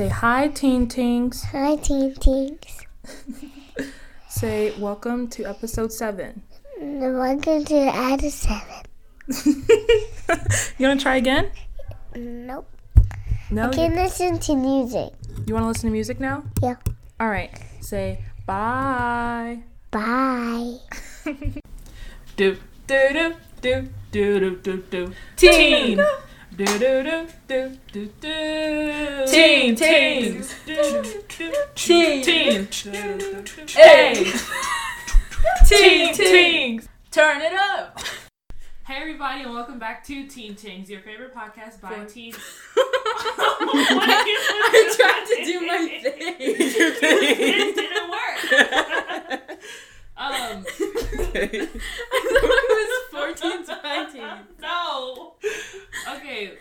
Say hi, Teen Tingz. Hi, Teen Tingz. Say welcome to episode seven. Welcome to Add 7. you want to try again? Nope. No. I can listen to music. You want to listen to music now? Yeah. All right. Say bye. Bye. Do do do do do do do do. Teen. Do do do do do do. Teen Tingz. Teen Tingz. Hey. Teen Tingz. Turn it up. Hey everybody, and welcome back to Teen Tingz, your favorite podcast by teens. I tried to do my thing. it didn't work. Um. I thought it was 14 to 19. No. Okay.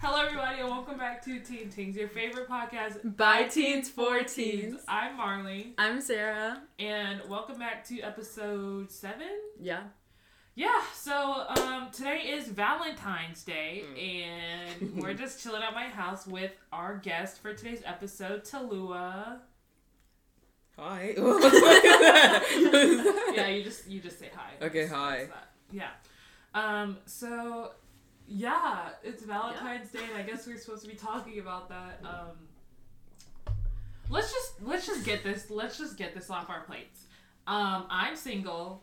Hello, everybody, and welcome back to Teen Tingz, your favorite podcast By teens for teens. I'm Marley, I'm Sarah. and welcome back to episode seven. Yeah. Yeah, so um, today is Valentine's Day, and we're just chilling at my house with our guest for today's episode, Toluwa. Hi. Yeah, you just you just say hi. Okay, That's- hi. that. Yeah. Um. So, yeah, it's Valentine's Day, and I guess we're supposed to be talking about that. Um. Let's just let's just get this let's just get this off our plates. Um, I'm single.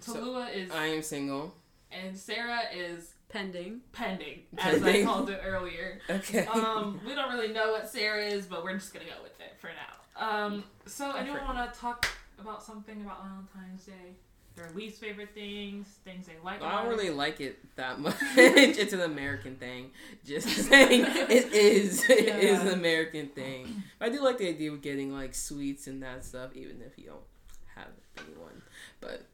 So, Toluwa is I am single. and Sarah is Pending. pending, as I called it earlier. Okay. Um, we don't really know what Sarah is, but we're just gonna go with it for now. Um, so anyone want to talk about something about Valentine's Day? Their least favorite things, things they like. I about don't it? really like it that much. it's an American thing. Just saying, it is. It is an American thing. But I do like the idea of getting like sweets and that stuff, even if you don't have anyone. But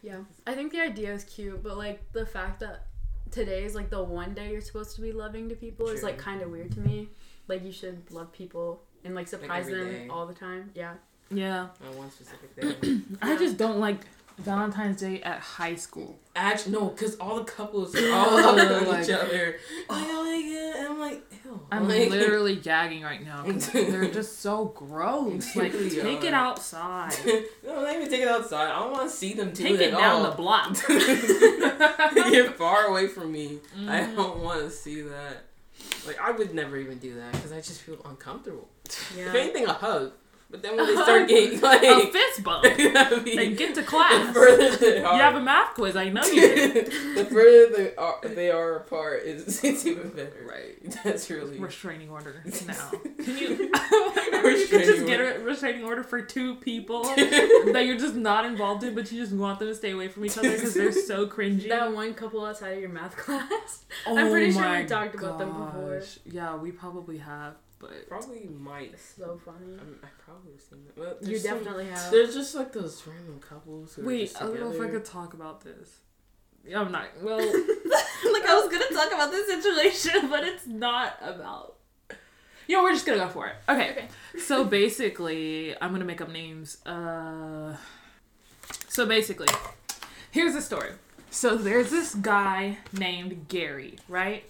Yeah, I think the idea is cute, but like the fact that today is like the one day you're supposed to be loving to people is like kind of weird to me. Like you should love people and like surprise every them day. all the time. Yeah. Yeah, on one specific day. I just don't like Valentine's Day at high school. Actually, no, because all the couples are all up on Like- each other. Like, oh my god, and I'm like, ew. I'm like, literally gagging right now. 'cause they're just so gross. Like, really take it are. outside. no, not even take it outside. I don't want to see them do Take it Take it at down all. the block. Get far away from me. I Mhm. don't want to see that. Like I would never even do that because I just feel uncomfortable. If Yeah. anything, a hug. But then when they start getting like, A fist bump. that'd be- And get to the class. further they are, You have a math quiz. I know you do. the further they are, they are apart, is it's even better. Right. That's really. restraining order now. Can you? you could just get a restraining order for two people that you're just not involved in, but you just want them to stay away from each other because they're so cringy. That one couple outside of your math class. Oh I'm pretty sure we talked about them before. Yeah, we probably have, but Probably might. So funny. I'm, I probably have seen that. Well, You there's some- definitely have. There's just like those random couples. Who are wait, just I don't know if I could talk about this. Yeah, I'm not. Well, like I was gonna talk about this situation, but it's not about. Yeah, we're just gonna go for it. Okay. Okay. So basically, I'm gonna make up names. Uh. So basically, here's the story. So there's this guy named Gary, right?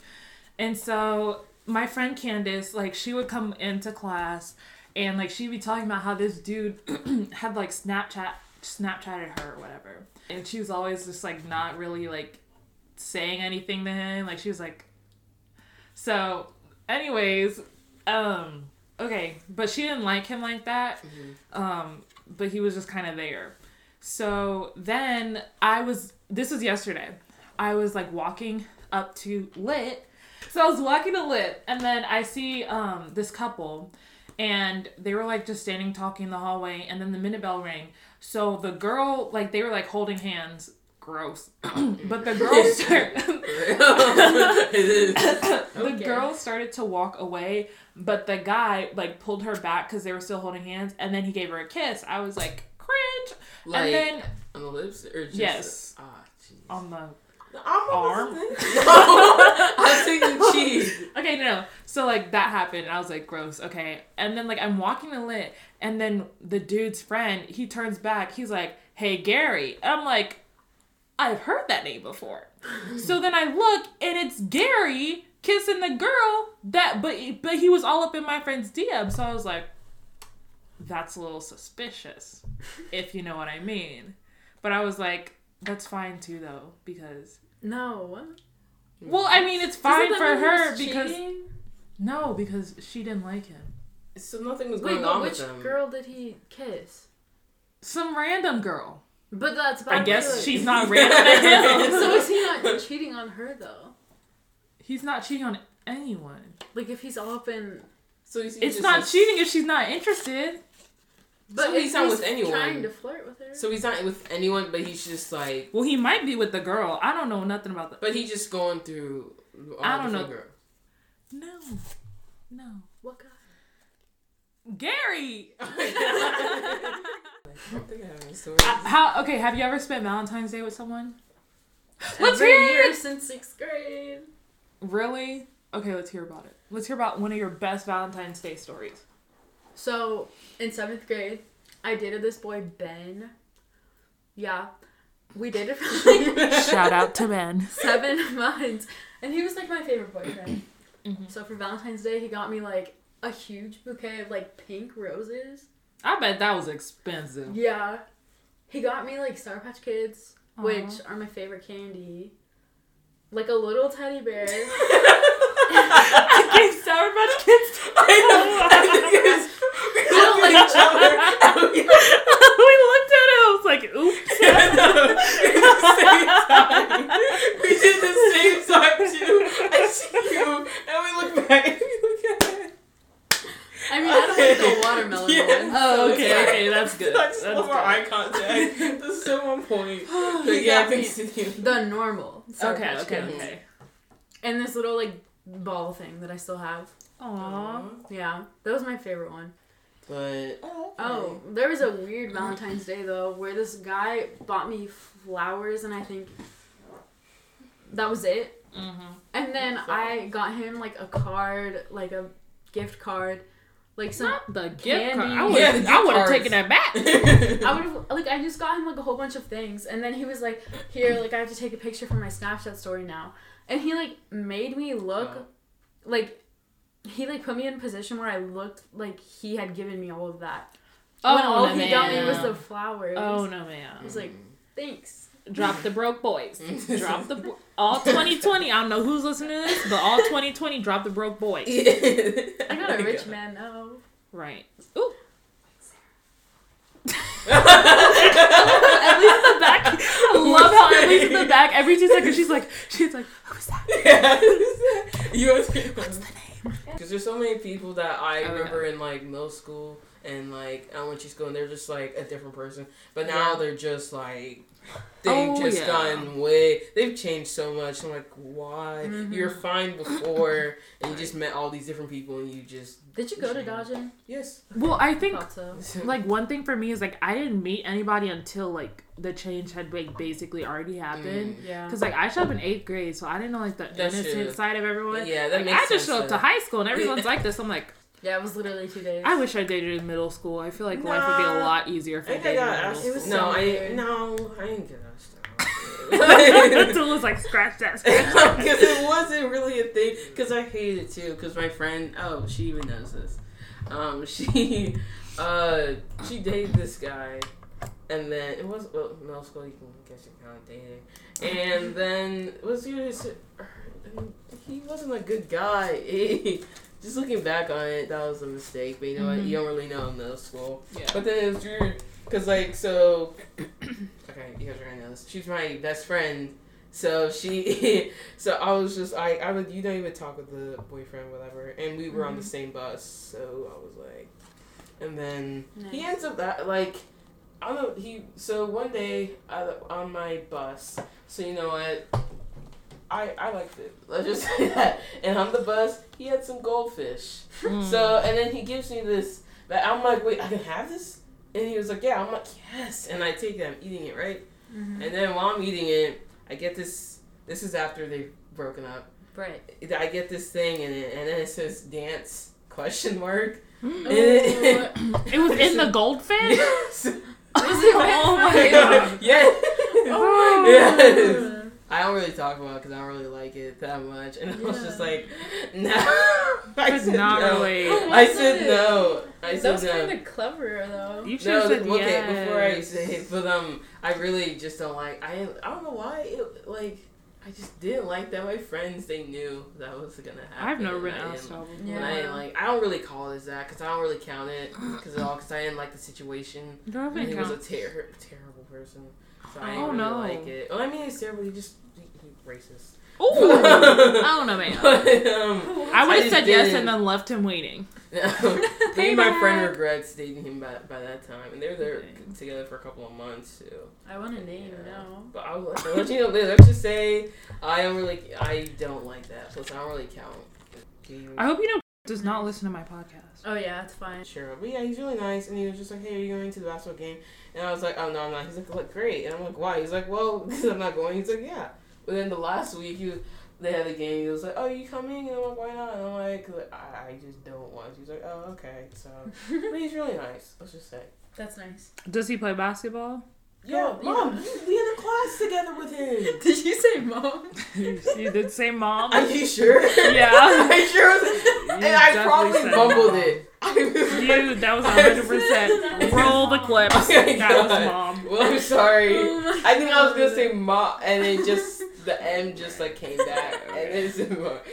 And so my friend Candace, like, she would come into class, and like she'd be talking about how this dude had like Snapchat, Snapchatted her or whatever, and she was always just like not really like saying anything to him. Like she was like, so, anyways, um, okay, but she didn't like him like that. Um, but he was just kind of there. So then I was. This was yesterday. I was like walking up to Lit. So I was walking to Lit, and then I see um this couple, and they were like just standing talking in the hallway, and then the minute bell rang. So the girl, like they were like holding hands. Gross. but the girl start, the Okay. girl started to walk away, but the guy like pulled her back because they were still holding hands, and then he gave her a kiss. I was like, cringe. Like and then on the lips or just Yes. Ah, jeez. on the I'm arm. no, I'm thinking cheese. okay, no, no. So like that happened, and I was like, gross. Okay, and then like I'm walking to lit, and then the dude's friend he turns back. He's like, hey Gary. I'm like, I've heard that name before. so then I look, and it's Gary kissing the girl that but but he was all up in my friend's DM. So I was like, that's a little suspicious, if you know what I mean. But I was like, that's fine too though because No. well, I mean it's fine for her because cheating? no because she didn't like him. So nothing was going but on which with them. girl did he kiss? Some random girl. But that's I guess feelings. she's not random to him. so is he not cheating on her though? He's not cheating on anyone. Like if he's all up So he's, he's It's just not like- cheating if she's not interested. But So if he's not with anyone. Trying to flirt with her. So he's not with anyone, but he's just like, Well, he might be with the girl. I don't know nothing about that. but he's just going through. All I don't different know. girls. No, no. what guy? Gary. I don't think I have any stories. Uh, How? Okay. Have you ever spent Valentine's Day with someone? Let's Every hear year it. since sixth grade. Really? Okay. Let's hear about it. Let's hear about one of your best Valentine's Day stories. So in seventh grade, I dated this boy Ben. Yeah, we dated for like Shout out to Ben. seven months, and he was like my favorite boyfriend. Mhm. So for Valentine's Day, he got me like a huge bouquet of like pink roses. I bet that was expensive. Yeah, he got me like Sour Patch Kids, Aw. which are my favorite candy. Like a little teddy bear. I gave Sour Patch Kids. I know. We looked at each other. and we- we looked at it. I was like, oops. we did the same time too. I see you, and we look back and we look at it. I mean, I don't like the watermelon Yeah. one. Oh, So okay, it's okay, that's good. Like That's slow good. eye contact. That's so on point. But He yeah, me continue. the normal. Sour Okay, okay, okay. And this little like ball thing that I still have. Aww. Yeah, that was my favorite one. But Oh, there was a weird Valentine's Day though, where this guy bought me flowers, and I think that was it. Mm-hmm. And then I got him like a card, like a gift card, like some. Not the gift Candy. card. I would Yeah, have the I would have taken that back. I would have like I just got him like a whole bunch of things, and then he was like, "Here, like I have to take a picture for my Snapchat story now," and he like made me look Oh. like he like put me in a position where I looked like he had given me all of that. Oh, when all no, he got me was the flowers. Oh no, I man! was like, thanks. Drop the broke boys. Drop the bro- all 2020. I don't know who's listening to this, but all 2020, drop the broke boys. I got a rich man now. Right. Ooh. at least in the back. I love how at least in the back, every two seconds, she's like, she's like, who's that? you What's the name? Because there's so many people that I Oh, remember in like middle school and like elementary school, and they're just like a different person. But now Yeah. they're just like they've Oh, just yeah. gotten way. They've changed so much. I'm like, why? Mhm. You're fine before, and you just met all these different people, and you just Did you go to Dodgen? yes. Well, I think Thought so. like one thing for me is like I didn't meet anybody until like the change had like basically already happened. Yeah. Cause like I showed up in eighth grade, so I didn't know like the That's innocent true. side of everyone. Yeah, that Like, makes I just sense, show up to high school and everyone's like this. I'm like, Yeah, it was literally two days. I wish I dated in middle school. I feel like life would be a lot easier if I, I think I dated in got middle asked. school. It was no, so I no, I didn't get asked. Until was like scratch that, scratch that. Because it wasn't really a thing. Because I hated it too. Because my friend, oh, she even knows this. Um, she, uh, she dated this guy, and then it was well, middle school. You can guess you kind of dating, and then was he was, he wasn't a good guy. Just looking back on it, that was a mistake. But you know what? Mhm. You don't really know in middle school. Yeah. But then it was weird because like so. okay, you guys are gonna know this. She's my best friend. So she, so I was just I I would you don't even talk with the boyfriend whatever, and we were on the Mm-hmm. same bus. So I was like, and then he ends up that like. I don't know. He so one day I, on my bus. So you know what? I I liked it. Let's just say that. And on the bus, he had some goldfish. Mm. So and then he gives me this. That I'm like, wait, I can have this? And he was like, yeah. I'm like, yes. And I take it. I'm eating it, right? Mhm. And then while I'm eating it, I get this. This is after they've broken up. Right. I get this thing in it, and then it says dance question mark. Mm. And it- It was in the goldfish. yes. Was it Oh my red? God. yeah. Oh. Yes. I don't really talk about it because I don't really like it that much. And I was just like, no. I It's said not no. really. I said no. I That said was no. kind of clever though. You should No, have said okay. yes. Before I say it, but um, I really just don't like. I I don't know why. It, like I just didn't like that. My friends they knew that was gonna happen. I've never and been I asked before. Yeah. And I didn't like. I don't really call it as that because I don't really count it because at all because I didn't like the situation. You don't And even he was a ter- terrible person. So I Oh, didn't really no. like it. Well, I mean, it's terrible. He just he, he racist. Ooh, I don't know, man. But, um, I would have said yes didn't- and then left him waiting. Maybe my friend regrets dating him by, by that time, and they were there Dang. together for a couple of months too. I want a name Yeah. now. But I'll let, I'll let you know. Let's just say I don't really, I don't like that. Plus, I don't really count. I hope you know does not listen to my podcast. Oh yeah, it's fine. Sure, but yeah, he's really nice, and he was just like, "Hey, are you going to the basketball game?" And I was like, "Oh no, I'm not." He's like, "Look, great," and I'm like, "Why?" He's like, "Well, because I'm not going." He's like, "Yeah." But then the last week, he was, they had the game. He was like, "Oh, you coming?" And I'm like, "Why not?" And I'm like, "I, I just don't want." to. He's like, "Oh, okay." So, but he's really nice. Let's just say. That's nice. Does he play basketball? Yeah, Oh, mom, you- we in a class together with him. Did you say mom? you did say mom. Are you sure? Yeah. I sure was. And I probably said mumbled mom. it. I was You, that was 100. percent Roll the clips. Oh my That was mom. Well, I'm sorry. Oh I think I was gonna say mom, and it just the M just like came back, and it.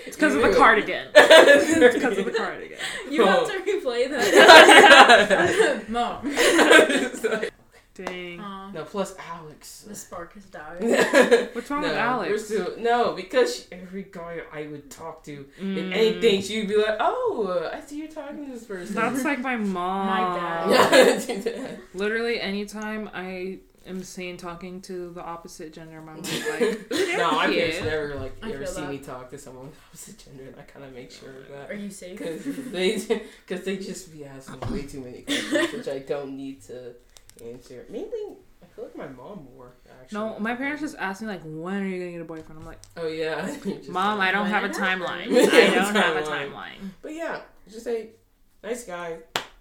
It's because of the You knew it. cardigan. It's because of the cardigan. You have Oh. to replay that. Mom. It's like- Dang. Aw, no, plus Alex. the spark has died. What's wrong with we're Alex? still- no, because she, every guy I would talk to, Mm. if anything, she'd be like, "Oh, I see you're talking to this person." That's like my mom. My dad. yeah, do that. Literally, anytime I am seen talking to the opposite gender, my mom's like, No, my "Thank parents you." never like I ever feel see that. me talk to someone with opposite gender, and I kind of make sure of that. Are you safe? Because they, cause they just be asking way too many questions, which I don't need to answer. Mainly, I feel like my mom more, actually. No, my parents just asked me like, when are you gonna get a boyfriend? I'm like, Oh, yeah. Mom, I don't have a timeline. I don't have a Timeline. But yeah, just a nice guy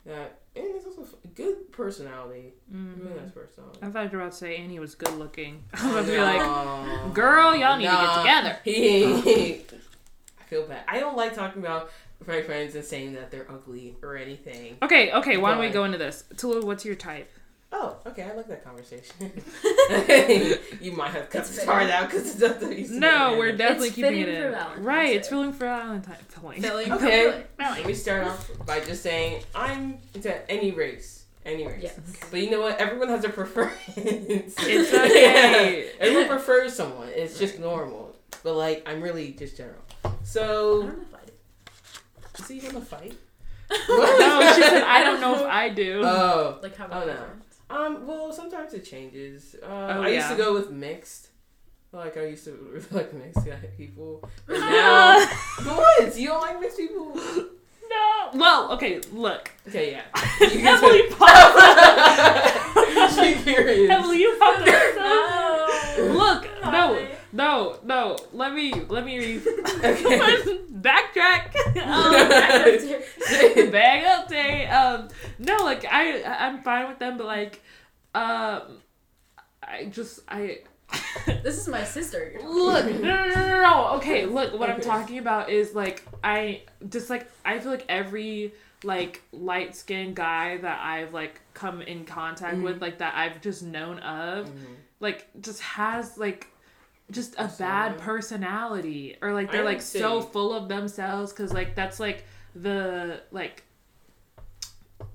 that, and he's also a good personality. Mhm. Really nice personality. I thought you were about to say, and he was good looking. I was about to be like, girl, y'all need to get together. I feel bad. I don't like talking about my friends and saying that they're ugly or anything. okay, okay, why don't we go into this? Tula, what's your type? Oh, okay, I like that conversation. you might have cut It's this part fitting. out because it's not the. No, we're definitely It's keeping it in. Valentine's Right, it's Day. feeling for Valentine. Filling. Filling Okay. Filling. Let me start off by just saying I'm into any race. Any race. Yes. But you know what? Everyone has a preference. It's okay. Everyone prefers someone. It's just normal. But like, I'm really just general. I So, don't know if I do. see you want to fight? No, she said, I don't know if I do. Oh. Like how Oh, about no. that? Um. Well, sometimes it changes. Uh, Oh, I used to go with mixed. Like I used to really like mixed people. But now, what? You don't like mixed people? no. Well, okay, look. Okay, yeah. You can Emily say- paused. She curious. Emily, you fucked yourself. No. Look, no, Why? No, no. Let me, let me re- Okay. backtrack. Um, bag up day. Um, no, like I, I'm fine with them, but like, um, I just, I. This is my sister. Look, no, no, no, no, no. Okay, look, what I'm talking about is like I just like I feel like every like light skinned guy that I've like come in contact Mhm. with, like that I've just known of, Mhm. like just has like just a bad personality or like they're like so full of themselves because like that's like the like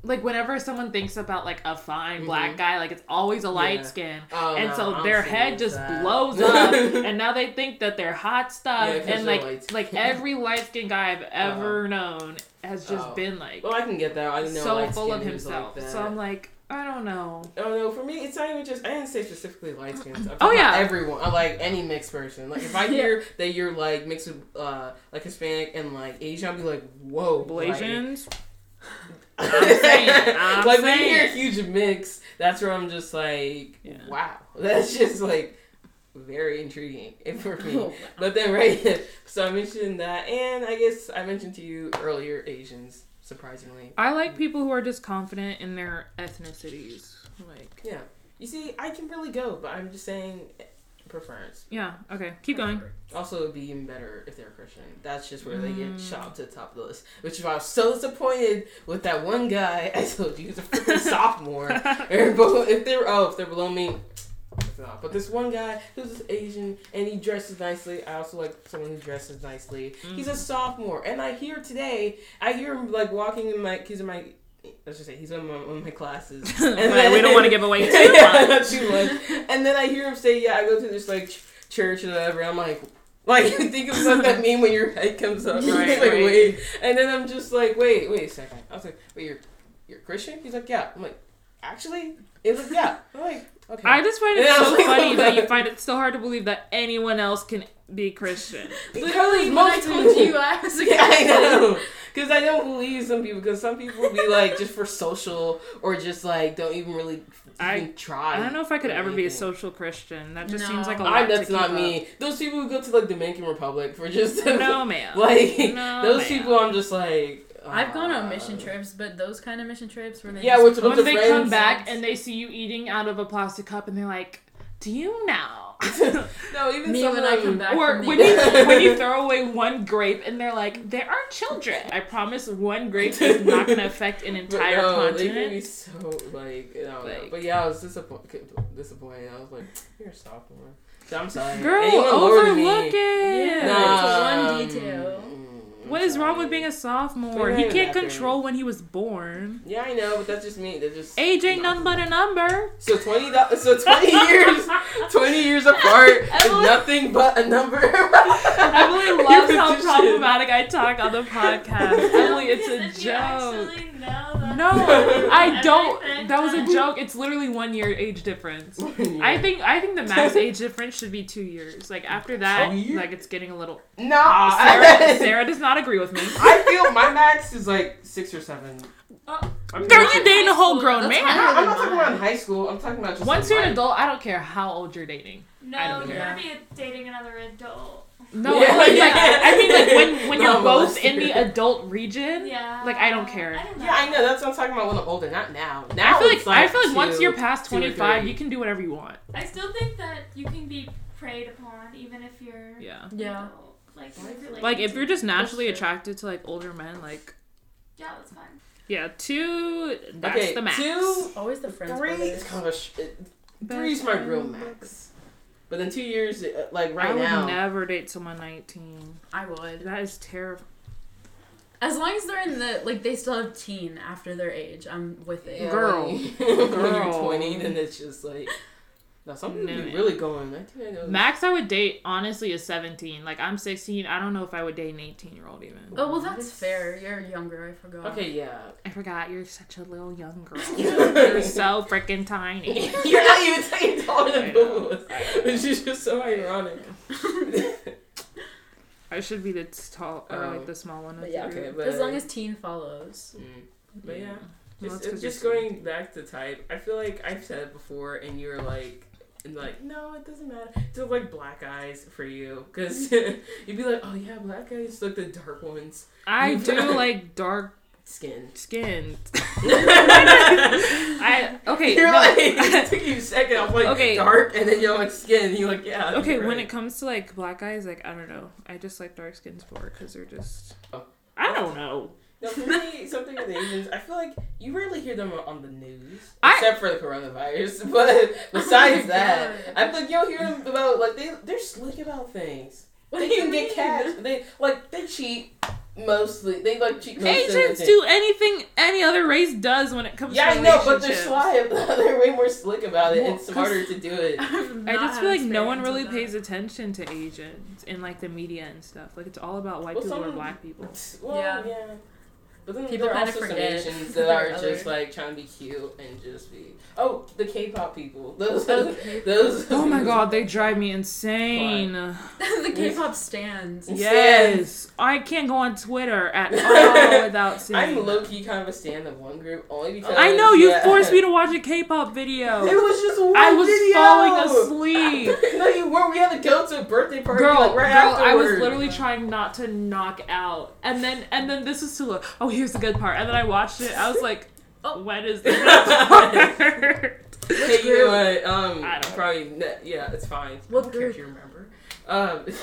like whenever someone thinks about like a fine black Mhm. guy like it's always a light Yeah. skin Oh, and no, so I'm their head just that. blows up and now they think that they're hot stuff Yeah, and like like every light skinned guy I've ever known has just Oh. been like Well, I can get that. I know so full of himself. Like so I'm like, I don't know. Oh no, for me, it's not even just. I didn't say specifically light skins. I'm Oh, yeah. everyone. I like any mixed person. Like if I hear that you're like mixed with uh like Hispanic and like Asian, I'll be like, whoa, like- Blasians? I'm like when you hear a huge mix, that's where I'm just like, Yeah. wow, that's just like very intriguing for me. Oh, But then right, so I mentioned that, and I guess I mentioned to you earlier Asians. Surprisingly, I like people who are just confident in their ethnicities. Like, yeah. You see, I can really go, but I'm just saying, preference. Yeah. Okay. Keep going. Also, it'd be even better if they're Christian. That's just where they get Mm. shot to the top of the list. Which is why I was so disappointed with that one guy. I told you he's a freaking sophomore. Or if they're oh, if they're below me, it's not. But this one guy who's this Asian and he dresses nicely. I also like someone who dresses nicely. He's a mm-hmm. sophomore, and I hear today, I hear him like walking in my. He's in my. Let's just say he's in my, one of my classes. And Right, we don't want to give away too much. too much. And then I hear him say, "Yeah, I go to this like ch- church or whatever." I'm like, like you think of something that meme when your head comes up, Right, like, right. wait. And then I'm just like, wait, wait a second. I was like, wait, you're you're Christian? He's like, yeah. I'm like, actually, it was yeah. I'm like, okay. I just find it Yeah, so like, funny that you find it so hard to believe that anyone else can be Christian. Literally, when most I told people- you I was a Yeah, I know. Because I don't believe some people. Because some people be like just for social or just like don't even really I- even try. I don't know if I could or ever be a social Christian. That just No. seems like a lot. I, to that's keep not up. me. Those people who go to like the Dominican Republic for just No, ma'am. like No, those ma'am. people. I'm just like. I've gone on uh, mission trips, but those kind of mission trips where they Yeah, just with a bunch when they friends. come back and they see you eating out of a plastic cup and they're like, "Do you know?" no, even Me when I come back or from when you when you throw away one grape and they're like, "There are children." I promise, one grape is not going to affect an But entire no, they can be so like, I don't know. Like- But yeah, I was disappointed. Disappointed. I was like, "You're a sophomore." So I'm sorry. Girl, Anyone lower than overlook it. Yeah. it's one detail. mm, What wrong with being a sophomore? He can't that control when he was born. Yeah, I know, but that's just me. That's just Age ain't nothing but a number. So twenty. So twenty years. Twenty years apart is nothing but a number. Emily loves how problematic I talk on the podcast. Emily, it's a Did you joke. Actually know that? No, I don't. That was a joke. It's literally one year age difference. I think I think the max age difference should be two years. Like after that, like it's getting a little. No, Sarah, Sarah does not agree with me. I feel my max is like six or seven. Oh. I'm Girl, not- you dating a whole grown high. man. I'm not talking about in high school. I'm talking about just Once in you're an adult, I don't care how old you're dating. No, you're care. gonna be dating another adult. No, Yeah, like, yeah. like, I mean like when when you're both molester. in the adult region. Yeah. Like, I don't care. I don't know. Yeah, I know. That's what I'm talking about when I'm older. Not now. Now I feel like, it's I feel like two- once you're past 25, you can do whatever you want. I still think that you can be preyed upon even if you're Yeah. an Yeah. adult. Like, if you're, like, Like if you're just naturally attracted to like older men, like yeah, that's fine. yeah, two. That's okay, the max. two, Always the friends three. brothers. It's kind of a sh- it- three's my real max. But then two years, uh, like right now I would now. never date someone 19. I would. That is terrible. As long as they're in the like they still have teen after their age, I'm with it. Yeah, Girl. when you- when Girl. you're 20, then it's just like. Now, some No, be really going. I think I know. Max I would date honestly is 17. Like I'm 16. I don't know if I would date an 18 year old even. Oh well, that's fair. You're younger. I forgot. Okay, yeah. I forgot you're such a little young girl. you're so freaking tiny. You're not even saying taller than know. both. Which is just so ironic. I should be the tall or Oh. like the small one. But yeah, Okay, but as long as teen follows. Mm. But yeah, Well, just, that's 'cause just going back to type. I feel like I've said it before, and you're like, and like, no, it doesn't matter. It's like black eyes for you, because you'd be like, oh yeah, black eyes, like the dark ones, I do like dark skin. skin. I okay. You're no. like, it took you a second. I was like, Okay. dark, and then you're like skin. And you're like, yeah. Okay, you're when it comes to like black eyes, like I don't know, I just like dark skins more because they're just. Oh. I don't know. No, for me, something with Asians, I feel like you rarely hear them on the news, I- except for the coronavirus. But besides oh my that, God. I feel like you'll hear them about like they they're slick about things. What they do can mean? get catch. They like they cheat mostly. They like cheat. most Asians do anything any other race does when it comes Yeah, to I know, but they're relationships. sly. They're way more slick about it Well, and smarter to do it. I just feel like no one really pays attention to Asians in like the media and stuff. Like it's all about white Well, people or black people. Well, Yeah. yeah. But then People there are kinda also some forget Asians that that are there are just like trying to be cute and just be. Oh, the K-pop people. Those. Okay. Those. Oh my god, they drive me insane. the K-pop stands. Yes, I can't go on Twitter at all without seeing. I'm that. low key kind of a stan of one group only because I know you yeah. forced me to watch a K-pop video. It was just one I was video. falling asleep. no, you were. We had to go to a birthday party Girl, like right girl, I was literally trying not to knock out, and then and then this was to look. Oh, here's the good part, and then I watched it. I was like, oh, when is this part? Hey, you know what? Um, I don't- probably ne- yeah, it's fine. What I don't care if you remember. Um,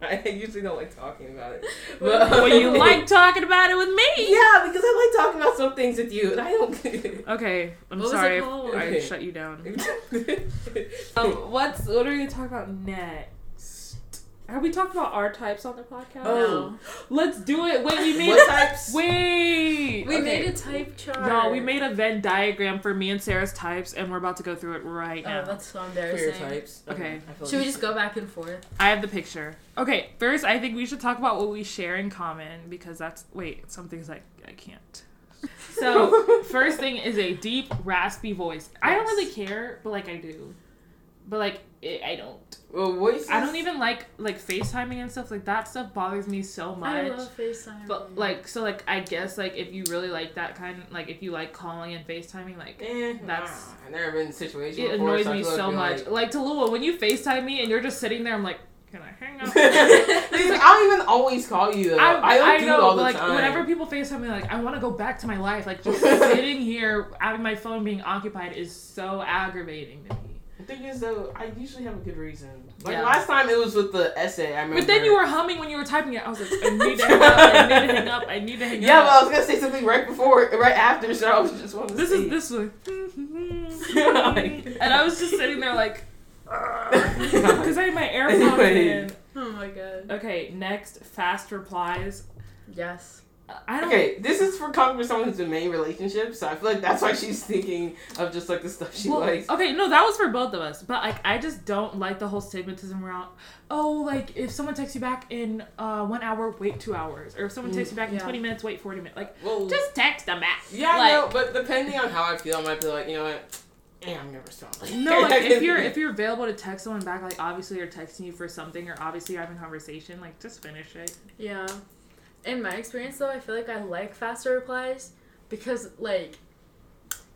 I usually don't like talking about it, but well, you like talking about it with me. yeah, because I like talking about some things with you, and I don't. Okay, I'm What was it sorry? I Okay. shut you down. Um, what's what are we gonna talk about next? Have we talked about our types on the podcast? Oh. let's do it. Wait, we made what types? wait. We okay. made a type chart. Y'all, we made a Venn diagram for me and Sarah's types, and we're about to go through it right Oh, now. that's so Queer embarrassing. types. Okay. I feel Should we just go back and forth? I have the picture. Okay, first I think we should talk about what we share in common because that's wait, some things I I can't. So first thing is a deep raspy voice. I don't really care, but like I do. But like it, I don't. Well, voices. I don't even like like FaceTiming and stuff like that stuff bothers me so much. I love FaceTime. but like so like I guess like if you really like that kind like if you like calling and FaceTiming like Eh, That's- nah, I've never been in a situation. it annoys so me so much. Like, Like Tallulah, when you FaceTime me and you're just sitting there, I'm like, can I hang up? Like, I don't even always call you though. I, I, don't I do know, it all the like time. whenever people FaceTime me, like I want to go back to my life. Like just sitting here having my phone being occupied is so aggravating to me. The thing is though, I usually have a good reason. Like Yeah. last time it was with the essay. I remember. But then you were humming when you were typing it. I was like, I need to hang up. I need to hang up. I need to hang Yeah, but I was gonna say something right before, right after, so I was just wanting to this see. is this was, and I was just sitting there like, because I had my AirPods Anyway. in. oh my god. Okay, next fast replies. Yes. I don't. Okay, this is for coming from someone who's in many relationships, so I feel like that's why she's thinking of just like the stuff she Well, likes. okay, no, that was for both of us. But like, I just don't like the whole stigmatism around. Oh, like if someone texts you back in uh, one hour, wait two hours, or if someone texts you back in twenty minutes, wait forty minutes. Like, Well, just text them back. yeah, like, no, but depending on how I feel, I might be like, you know what, yeah, I'm never sorry. No, like if you're if you're available to text someone back, like obviously they're texting you for something, or obviously you're having a conversation. Like, just finish it. Yeah. In my experience, though, I feel like I like faster replies because, like,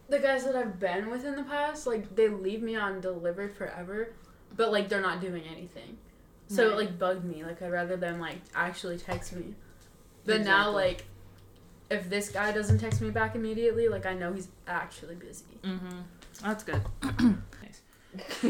the guys that I've been with in the past, like, they leave me on delivered forever, but, like, they're not doing anything. So it, like, bugged me. Like, I'd rather them, like, actually text me. But now, like, if this guy doesn't text me back immediately, like, I know he's actually busy. Mm-hmm. That's good.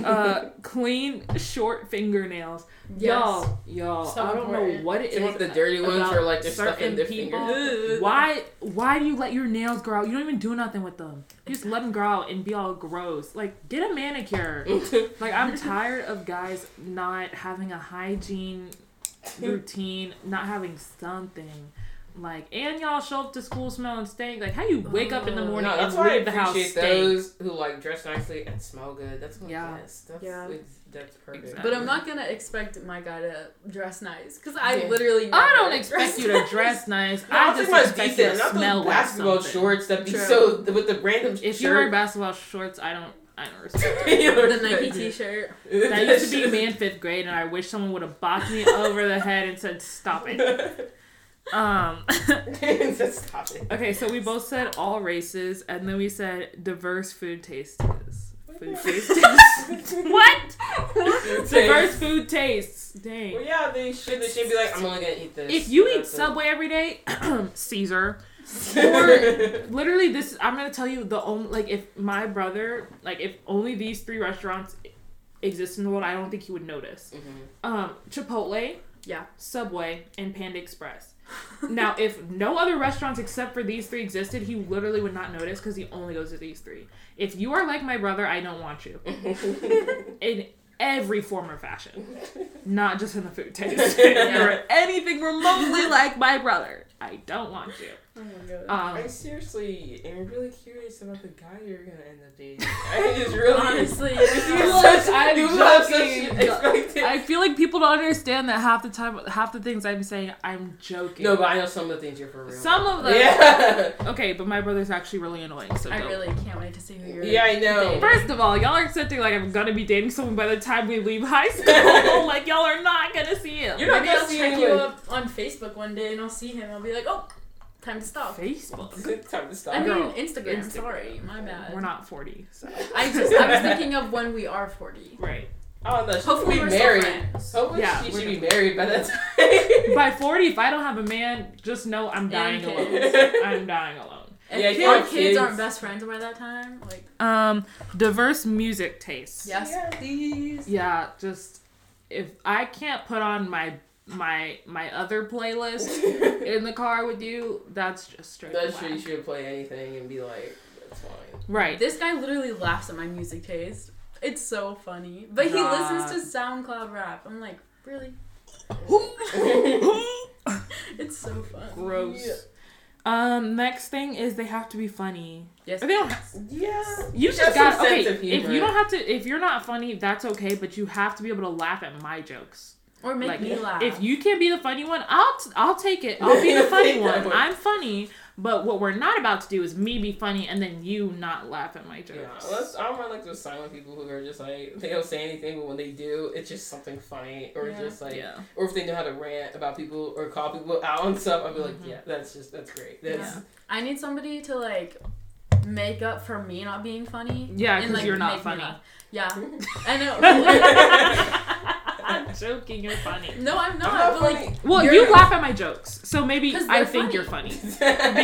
Uh, clean, short fingernails. Y'all, y'all. So I don't important. know what it is. The dirty ones are like they're stuck in their people. fingers? Why? Why do you let your nails grow out? You don't even do nothing with them. You just let them grow out and be all gross. Like, get a manicure. Like, I'm tired of guys not having a hygiene routine, not having something. Like, and y'all show up to school smelling stink. Like, how you wake up in the Oh. morning no, that's and why I leave the house appreciate those who like dress nicely and smell good. That's what Yeah. that's Yeah. it's, that's perfect. Exactly. But I'm not gonna expect my guy to dress nice because I Yeah. literally. I don't expect you to dress nice. No, I I'll just take my expect you to decent, not smell those like basketball something. shorts that be True. so with the random If shirt. you wear basketball shorts, I don't. I don't respect. the Nike T-shirt. That used to be me in fifth grade, and I wish someone would have bopped me over the head and said, "Stop it." Um. Stop it. okay, so we both said all races, and then we said diverse food tastes. Food tastes. what? Diverse food tastes. Dang. Well, yeah, they should. They should be like, I'm only gonna eat this. If you eat That's. Subway every day, Caesar. Or literally, this I'm gonna tell you the only like if my brother like if only these three restaurants exist in the world, I don't think he would notice. Mhm. Um, Chipotle, Yeah. Subway, and Panda Express. Now, if no other restaurants except for these three existed, he literally would not notice because he only goes to these three. If you are like my brother, I don't want you in every form or fashion, not just in the food taste. If you're anything remotely like my brother, I don't want you. Oh my god. Um, I seriously am really curious about the guy you're gonna end up dating. I just really Honestly, You such- I'm you have such joking. I feel like people don't understand that half the time, half the things I'm saying, I'm joking. No, but I know some of the things you're for real. Some of them. Yeah. Okay, but my brother's actually really annoying. So I don't. really can't wait to see who you're. Yeah, I know. dating. First of all, y'all are accepting like I'm gonna be dating someone by the time we leave high school. like y'all are not gonna see him. You're not Maybe gonna I'll see check anyone. you up on Facebook one day and I'll see him. I'll be like, oh, time to stop. Facebook. Good time to stop. I mean Girl, Instagram, Instagram. Sorry, my bad. We're not 40, so I just I was thinking of when we are forty. right. oh, no, she Hopefully should we're be still married. friends. Hopefully Yeah, she we're should be married by that time. By 40, if I don't have a man, just know I'm dying And alone. kids. I'm dying alone. And Yeah, if our kids, kids. aren't best friends by that time, like Um, diverse music tastes. yes. Yeah, these. Yeah, just if I can't put on my my my other playlist in the car with you, that's just straight. That's true. You should play anything and be like, that's fine. Right. This guy literally laughs at my music taste. It's so funny. But he God. listens to SoundCloud rap. I'm like, really? It's so fun. Gross. Yeah. Um, next thing is they have to be funny. Yes. Or they don't. Have, Yeah. you Have just got okay. If you don't have to, if you're not funny, that's okay. But you have to be able to laugh at my jokes. Or make like me laugh. if you can't be the funny one, I'll I'll take it. I'll be the funny one. I'm funny. But what we're not about to do is me be funny and then you not laugh at my jokes. Yeah, unless I don't mind like those silent people who are just like they don't say anything, but when they do, it's just something funny or Yeah. just like, yeah. or if they know how to rant about people or call people out and stuff, I'd be like, Mhm. yeah, that's just that's great. That's Yeah. I need somebody to like make up for me not being funny. Yeah, because like, you're not make me funny. laugh. Yeah, I know. I'm joking. You're funny. no, I'm not. I'm not but, like. Well, You're- you laugh at my jokes, so maybe I think funny. you're funny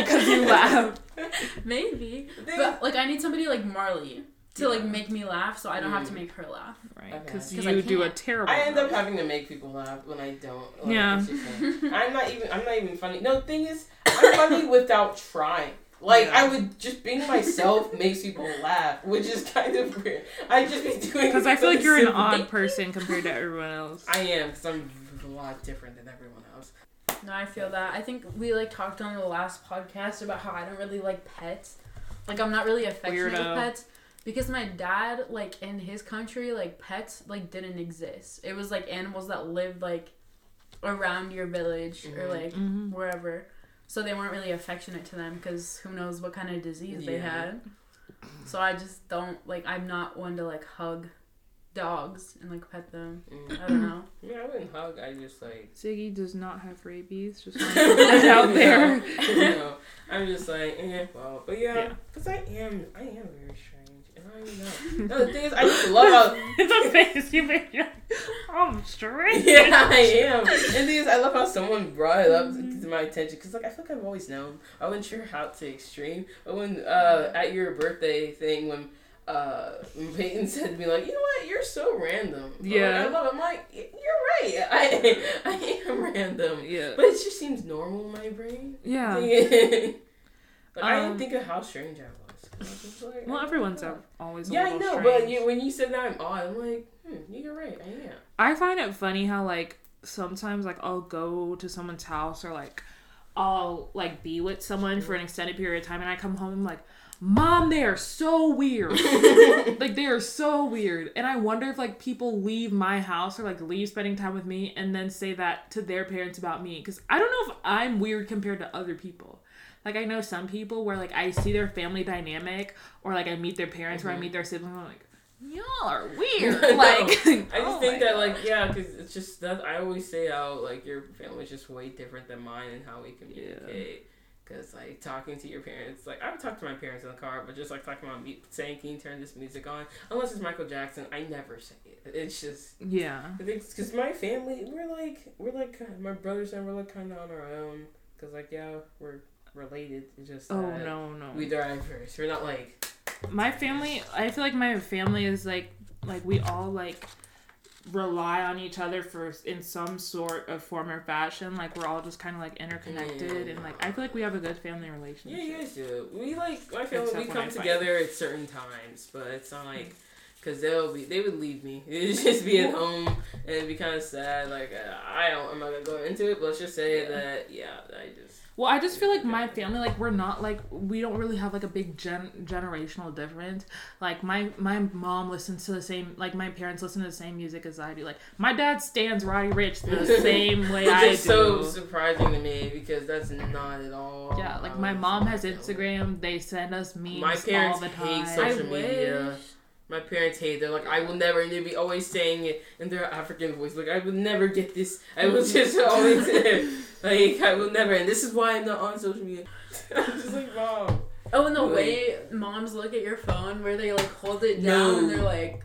because you laugh. maybe. They- But like, I need somebody like Marley to like make me laugh, so I don't have to Mm. make her laugh. Right, Okay. I you do a terrible. I end up having to make people laugh when I don't. Like, Yeah. it's just like- I'm not even. I'm not even funny. No, the thing is, I'm funny without trying. Like Yeah. I would just being myself makes people laugh, which is kind of weird. I just be doing Because I feel like you're an simple. odd person compared to everyone else. I am because I'm a lot different than everyone else. No, I feel that. I think we like talked on the last podcast about how I don't really like pets. Like I'm not really affectionate Weirdo. with pets because my dad, like in his country, like pets like didn't exist. It was like animals that lived like around your village or Mhm. like Mhm. wherever. So they weren't really affectionate to them because who knows what kind of disease they Yeah. had. So I just don't like. I'm not one to like hug dogs and like pet them. Mm. I don't know. I mean, I wouldn't hug. I just like. Ziggy does not have rabies. Just want to put that out there. you know, I'm just like, eh, well, but yeah, Yeah. because I am, I am very strange, No, the thing is, I just love how. the face you made. I'm straight. Yeah, I am. And the thing is, I love how someone brought it up to my attention because, like, I feel like I've always known. I wasn't sure how to extreme, but when uh, at your birthday thing, when uh, Peyton said to me, like, you know what, you're so random. Like, Yeah. I love. It. I'm like, you're right. I I am random, Yeah. but it just seems normal in my brain. Yeah. like, I didn't Um, think of how strange I was. 'Cause I was just like, Well, everyone's always. Yeah, I know, strange. but you, when you said that I'm odd, I'm like, hmm, you're right, I am. I find it funny how like sometimes like I'll go to someone's house or like I'll like be with someone for an extended period of time and I come home and I'm like, Mom, they are so weird. like they are so weird. And I wonder if like people leave my house or like leave spending time with me and then say that to their parents about me. Cause I don't know if I'm weird compared to other people. Like I know some people where like I see their family dynamic or like I meet their parents or I mm-hmm. meet their siblings and I'm like, Y'all are weird. Like I just oh think that, like, yeah, because it's just that I always say how, like, your family's just way different than mine and how we communicate. Because, like, talking to your parents, like, I would talk to my parents in the car, but just, like, talking about me saying, can you turn this music on? Unless it's Michael Jackson, I never say it. It's just, Yeah. I because my family, we're like, we're like, my brothers and we're like kind of on our own. Because, like, yeah, we're related. It's just, Oh that no, no. We drive first. We're not like, my family i feel like my family is like like we all like rely on each other for in some sort of form or fashion like we're all just kind of like interconnected and like i feel like we have a good family relationship Yeah, you guys do. We like family. Except we come I fight. together at certain times, but it's not like because they'll be they would leave me. It'd just be at home and it'd be kind of sad. Like uh, I don't, I'm not gonna go into it. But let's just say Yeah. that yeah, I just well i just feel like my family like we're not like we don't really have like a big gen- generational difference like my my mom listens to the same like my parents listen to the same music as i do like my dad stands Roddy Ricch the same way it's i do so surprising to me because that's not at all. yeah like my mom has instagram they send us memes My parents all the hate time social I media. Wish. My parents hate. They're like, I will never. And they'd be always saying it in their African voice. Like, I will never get this. I will just always like, I will never. And this is why I'm not on social media. I'm just like, mom. Oh, and the Like- way moms look at your phone, where they like hold it No. down, and they're like,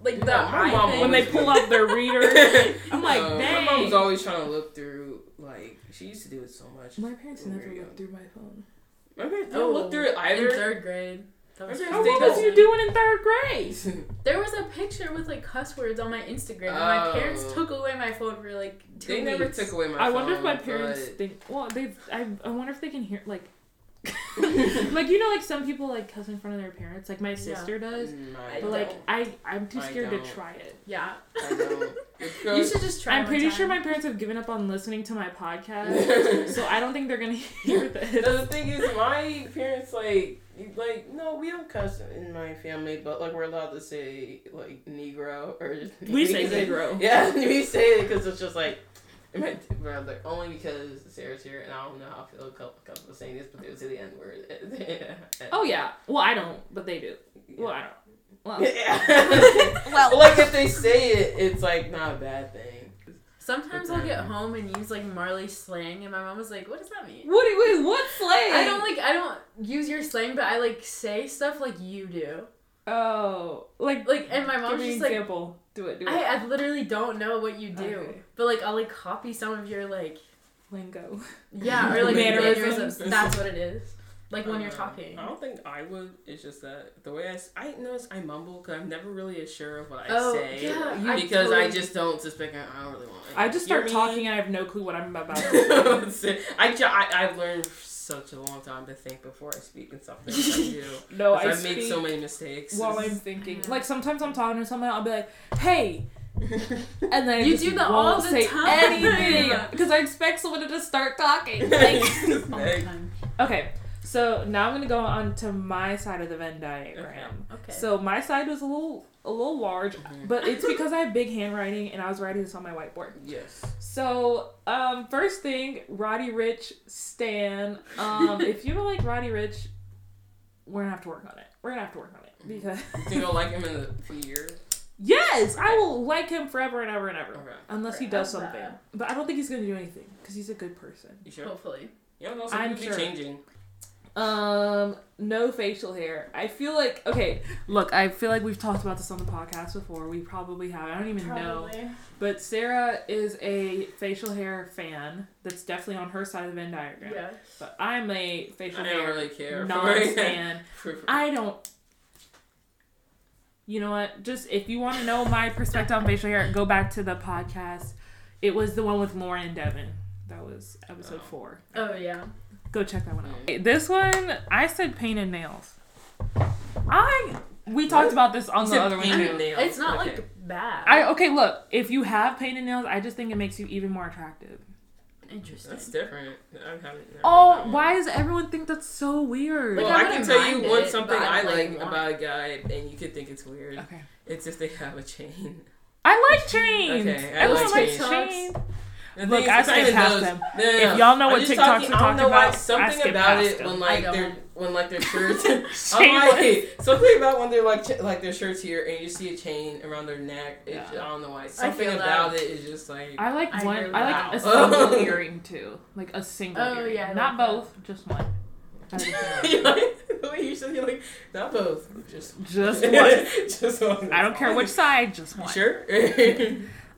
like the Yeah, my mom thing. when they pull out their reader I'm like, Uh, dang. My mom was always trying to look through. Like, she used to do it so much. My parents when we never were young. looked through my phone. My parents don't look through it In either. third grade. That was Oh, what was you doing in third grade? There was a picture with like cuss words on my Instagram, and my oh. parents Oh. took away my phone for like two They never weeks. took away my I phone. wonder if my parents but- think. Well, they. I. I wonder if they can hear like. like you know, like some people like cuss in front of their parents. Like my sister does. Mm, I I But like don't. I, I'm too scared to try it. Yeah. I don't. It You goes- should just try. It. I'm pretty time. sure my parents have given up on listening to my podcast, so I don't think they're gonna hear this. No, the thing is, my parents like like no, we don't cuss in my family, but like we're allowed to say like Negro or We say Negro. Yeah, we say it because it's just like. My brother, only because Sarah's here, and I don't know how I feel a comfortable saying this, but they would say the N word. Oh yeah. Well, I don't, but they do. Well, I don't. Well, Yeah. Well- like if they say it, it's like not a bad thing. Sometimes I'll get home and use like Marley slang, and my mom was like, "What does that mean?" what? Wait, what slang? I don't like. I don't use your slang, but I like say stuff like you do. Oh, like Like, and my give mom's just like, example. do it. Do it. I, I literally don't know what you do, Okay. but like I'll like copy some of your like Lingo. yeah or like Mannerisms. mannerisms. That's what it is. Like when you're Uh, talking. I don't think I would. It's just that the way I, s- I notice I mumble because I'm never really as sure of what I Oh, say. yeah, I because I totally- just don't suspect. I don't really want. To. I just start talking and I have no clue what I'm about to say. I, try, I I've learned for such a long time to think before I speak and stuff. that I do. No, 'Cause I I've made so many mistakes. while I'm thinking. Like sometimes I'm talking to someone, I'll be like, "Hey," and then I You just do that won't all the say time. anything because I expect someone to just start talking. Like, All the time. okay, so now I'm gonna go on to my side of the Venn diagram. Okay. So my side was a little a little large, Mhm. but it's because I have big handwriting and I was writing this on my whiteboard. yes. So, um, first thing, Roddy Ricch Stan. Um, if you don't like Roddy Ricch, we're gonna have to work on it. We're gonna have to work on it because You think I'll like him in a few years? yes, I will like him forever and ever and ever, Okay. unless he does Forever. something. But I don't think he's gonna do anything because he's a good person. You sure? Hopefully. Yeah, no, I'm I'm sure. changing. Um, no facial hair. I feel like okay. Look, I feel like we've talked about this on the podcast before. We probably have. I don't even know. But Sarah is a facial hair fan. That's definitely on her side of the Venn diagram. Yes. But I'm a facial I hair don't really care. non it. fan. For- for- I don't. You know what? Just if you want to know my perspective on facial hair, go back to the podcast. It was the one with Lauren and Devin. That was episode Oh. four. Oh yeah. Go check that one out. This one, I said painted nails. I we talked What? about this on You the said other one painted too. nails. It's not Okay. like bad. I okay, look. If you have painted nails, I just think it makes you even more attractive. Interesting. That's different. I haven't. Oh, why does everyone think that's so weird? Well, Like, I I can tell you one something I I, like, like want- about a guy, and you could think it's weird. okay. It's if they have a chain. I like chains. Okay, I Everyone like likes chains. chains. The Look, I it's skip past them. No, no, If y'all know I'm what just TikToks talking, we're I don't know talking why about, I something skip about past it them. when like don't. they're when like their shirts. I'm like something about when they're like ch- like their shirts here and you see a chain around their neck. It, Yeah. I don't know why. Something feel that. about it is just like. I like I one. I like a single earring too, like a single. Oh, earring. yeah, not like both, just one. I like you like the way you said you're like not both, just Just one. just one. I don't care which side, just You one. sure?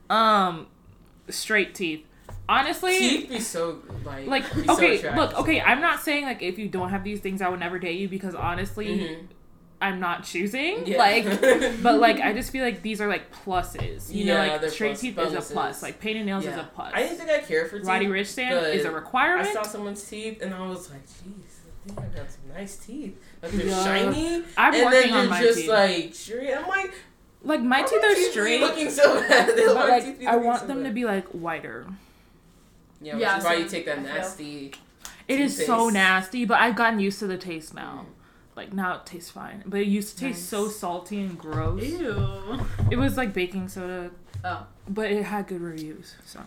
Um, straight teeth. Honestly, Teeth be so like like be okay, attractive. look, okay. I'm not saying like if you don't have these things, I would never date you because honestly, Mhm. I'm not choosing. Yeah. Like, but like I just feel like these are like pluses. You know, like straight plus- teeth is a plus. Like painted nails is a plus. I didn't think I care for teeth. Roddy Ricch stand is a requirement. I saw someone's teeth and I was like, jeez, I think I got some nice teeth. Like they're Yeah. shiny. I'm and working then my just teeth. like straight. I'm like, like my why teeth are be straight, looking so bad. But like teeth I looking want so them to be like whiter. Yeah, Yeah, which is why you take that nasty. It is so nasty, but I've gotten used to the taste now. Like now it tastes fine, but it used to taste Nice. so salty and gross. Ew. It was like baking soda, Oh, but it had good reviews. So,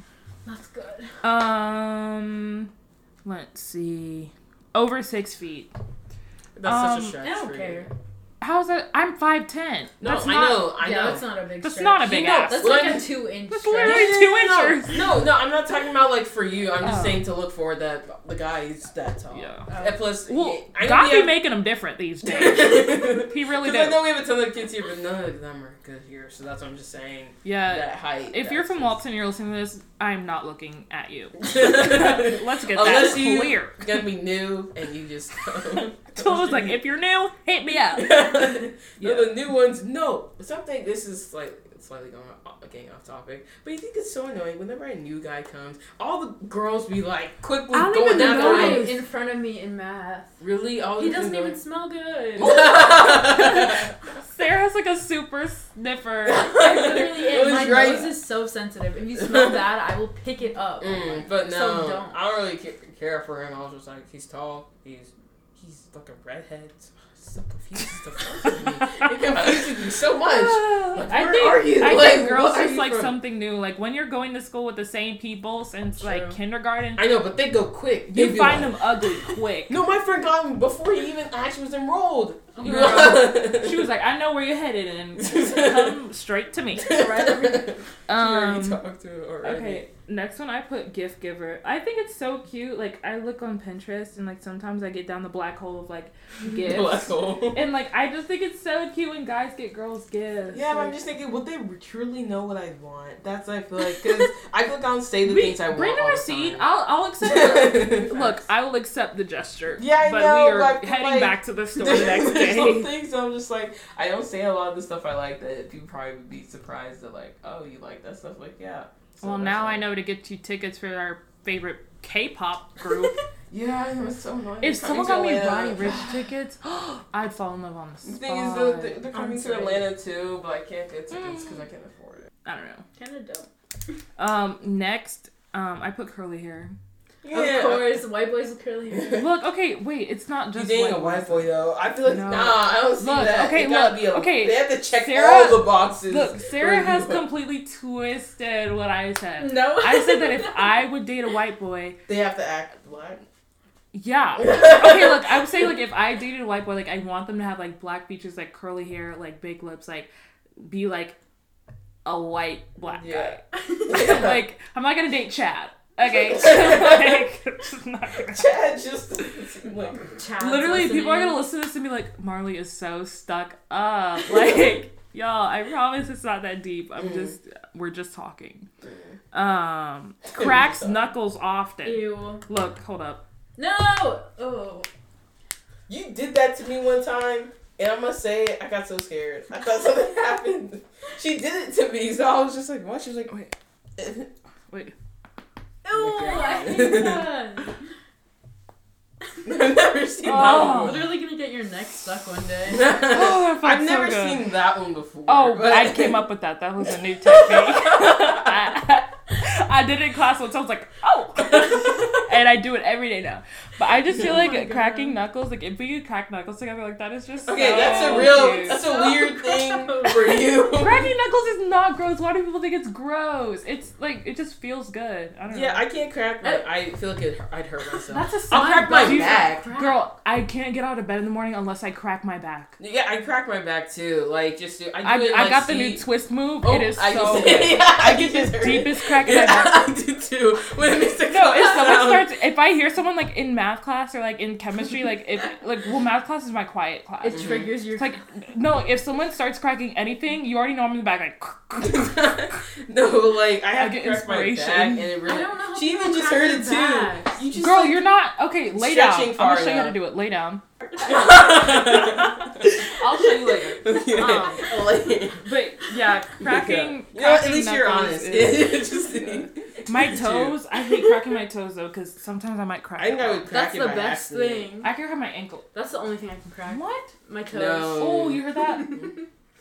that's good. um, let's see, over six feet. That's Um, such a stretch I don't for care. You. how's that? I'm five ten. No, that's I not, know, I yeah, know. that's not a big. That's stretch. not a big You know, ass. That's What like I a two inch. That's stretch. literally two no, no, inches. No, no, I'm not talking about like for you. I'm just Oh. saying to look forward that the guy is that tall. Yeah. Oh. And plus, Well, yeah, I God we be have- making them different these days. He really Because I know we have a ton of kids here, but none of them are good here. So that's what I'm just saying. Yeah. that height. If you're from just- Walton and you're listening to this, I'm not looking at you. Let's get Unless that you clear. gonna be new and you just. So I was like, if you're new, hit me up. yeah. Yeah. The new ones, no. Something. This is like slightly going off, getting off topic, but you think it's so annoying whenever a new guy comes, all the girls be like quickly I don't going even down know. the Guy in front of me in math. Really, all He doesn't things even smell good. going- Sarah has like a super sniffer. I literally It am. My right- nose is so sensitive. If you smell bad, I will pick it up. Mm, but no, So don't. I don't really care for him. I was just like, he's tall. He's he's like a redhead. So confuses the fuck out of me. It confuses me so much. Like, I where think, are you? I Like, think girls just like from? something new. Like when you're going to school with the same people since like kindergarten, I know, but they go quick. you They be find like- them ugly quick. No, my friend got him before he even actually was enrolled. Girl, she was like, I know where you're headed and come straight to me. Right over there. She already Um, talked to already. okay, next one I put gift giver. I think it's so cute. Like I look on Pinterest and like sometimes I get down the black hole of like gifts. Black hole. And like I just think it's so cute when guys get girls gifts. Yeah, but I'm just thinking, would they truly know what I want? That's I feel like because I feel like I don't say the we- things I want. bring the all receipt. time. I'll I'll accept. the, look, I will accept the gesture. Yeah, I but know, we are but, heading like, back to the store next There's some day. things I'm just like I don't say a lot of the stuff I like that people probably would be surprised that like oh you like that stuff like yeah. So Well, now like- I know to get you tickets for our favorite K-pop group. Yeah, I know it's so annoying. if someone got me to Roddy Atlanta. Ricch tickets, I'd fall in love on the spot. The spot. thing is, though, they're, they're coming to. Atlanta too, but I can't get tickets because I can't afford it. I don't know. Kind of dope. Um, next, um, I put curly hair. Of course, white boys with curly hair. Look, okay, wait, it's not You just dating a white white boy though? I feel like No. nah, I don't see Look, that. okay, It look, be a, okay, They have to check Sarah- all the boxes. Look, Sarah has you. completely twisted what I said. No. I said that if I would date a white boy, They have to act black. yeah. Okay, look, I would say like if I dated a white boy, like I want them to have like black features, like curly hair, like big lips, like be like a white black Yeah. guy. like I'm not gonna date Chad. Okay, like, just not gonna- Chad just like. Chad's Literally, people are gonna listen to this and be like, Marley is so stuck up. Like, y'all, I promise it's not that deep. I'm Mm. just, we're just talking. Um, cracks knuckles often. Ew. Look, hold up. No. Oh. You did that to me one time, and I must say, I got so scared. I thought something happened. She did it to me, so I was just like, what? She was like, Wait, wait. Ew. I hate that. I've never seen Oh. Literally gonna get your neck stuck one day. Oh, I've so never good. seen that one before. Oh, but- I came up with that. That was a new technique. I, I did it in class once. I was like, oh, and I do it every day now. But I just oh feel Oh like my God. cracking knuckles, like if we could crack knuckles together, like that is just Okay, so that's a real, cute. that's a So weird thing for you. Cracking knuckles is not gross. Why do people think it's gross? It's like it just feels good. I don't know. Yeah, know. I can't crack. My, I feel like it, I'd hurt myself. That's a I'll crack my bro. You- back. Girl, I can't get out of bed in the morning unless I crack my back. Yeah, I crack my back too. Like just do, I do I, it. I like, got the new twist move. Oh, it is I so just- good. yeah, I can get this just deepest crack in my Yeah, back. I do too. When it makes the No, if someone sound. starts, if I hear someone like in math class or like in chemistry, like if like well, math class is my quiet class. It triggers your. It's like no, if someone starts cracking anything, you already know I'm in the back like. no, like I have I get to crack my back, inspiration. and it I really. don't know. how She even just heard their it too. You just Girl, like- you're not okay. Lay down. I'm gonna show you how to do it. Lay down. I'll show you later. Yeah, Um, like- But yeah, cracking. You know, what? at least you're honest. is- Just- my toes. I hate cracking my toes though, because sometimes I might crack. I think I would crack That's the best accident. thing. I can crack my ankle. That's the only thing I can crack. What? My toes. No. Oh, you heard that?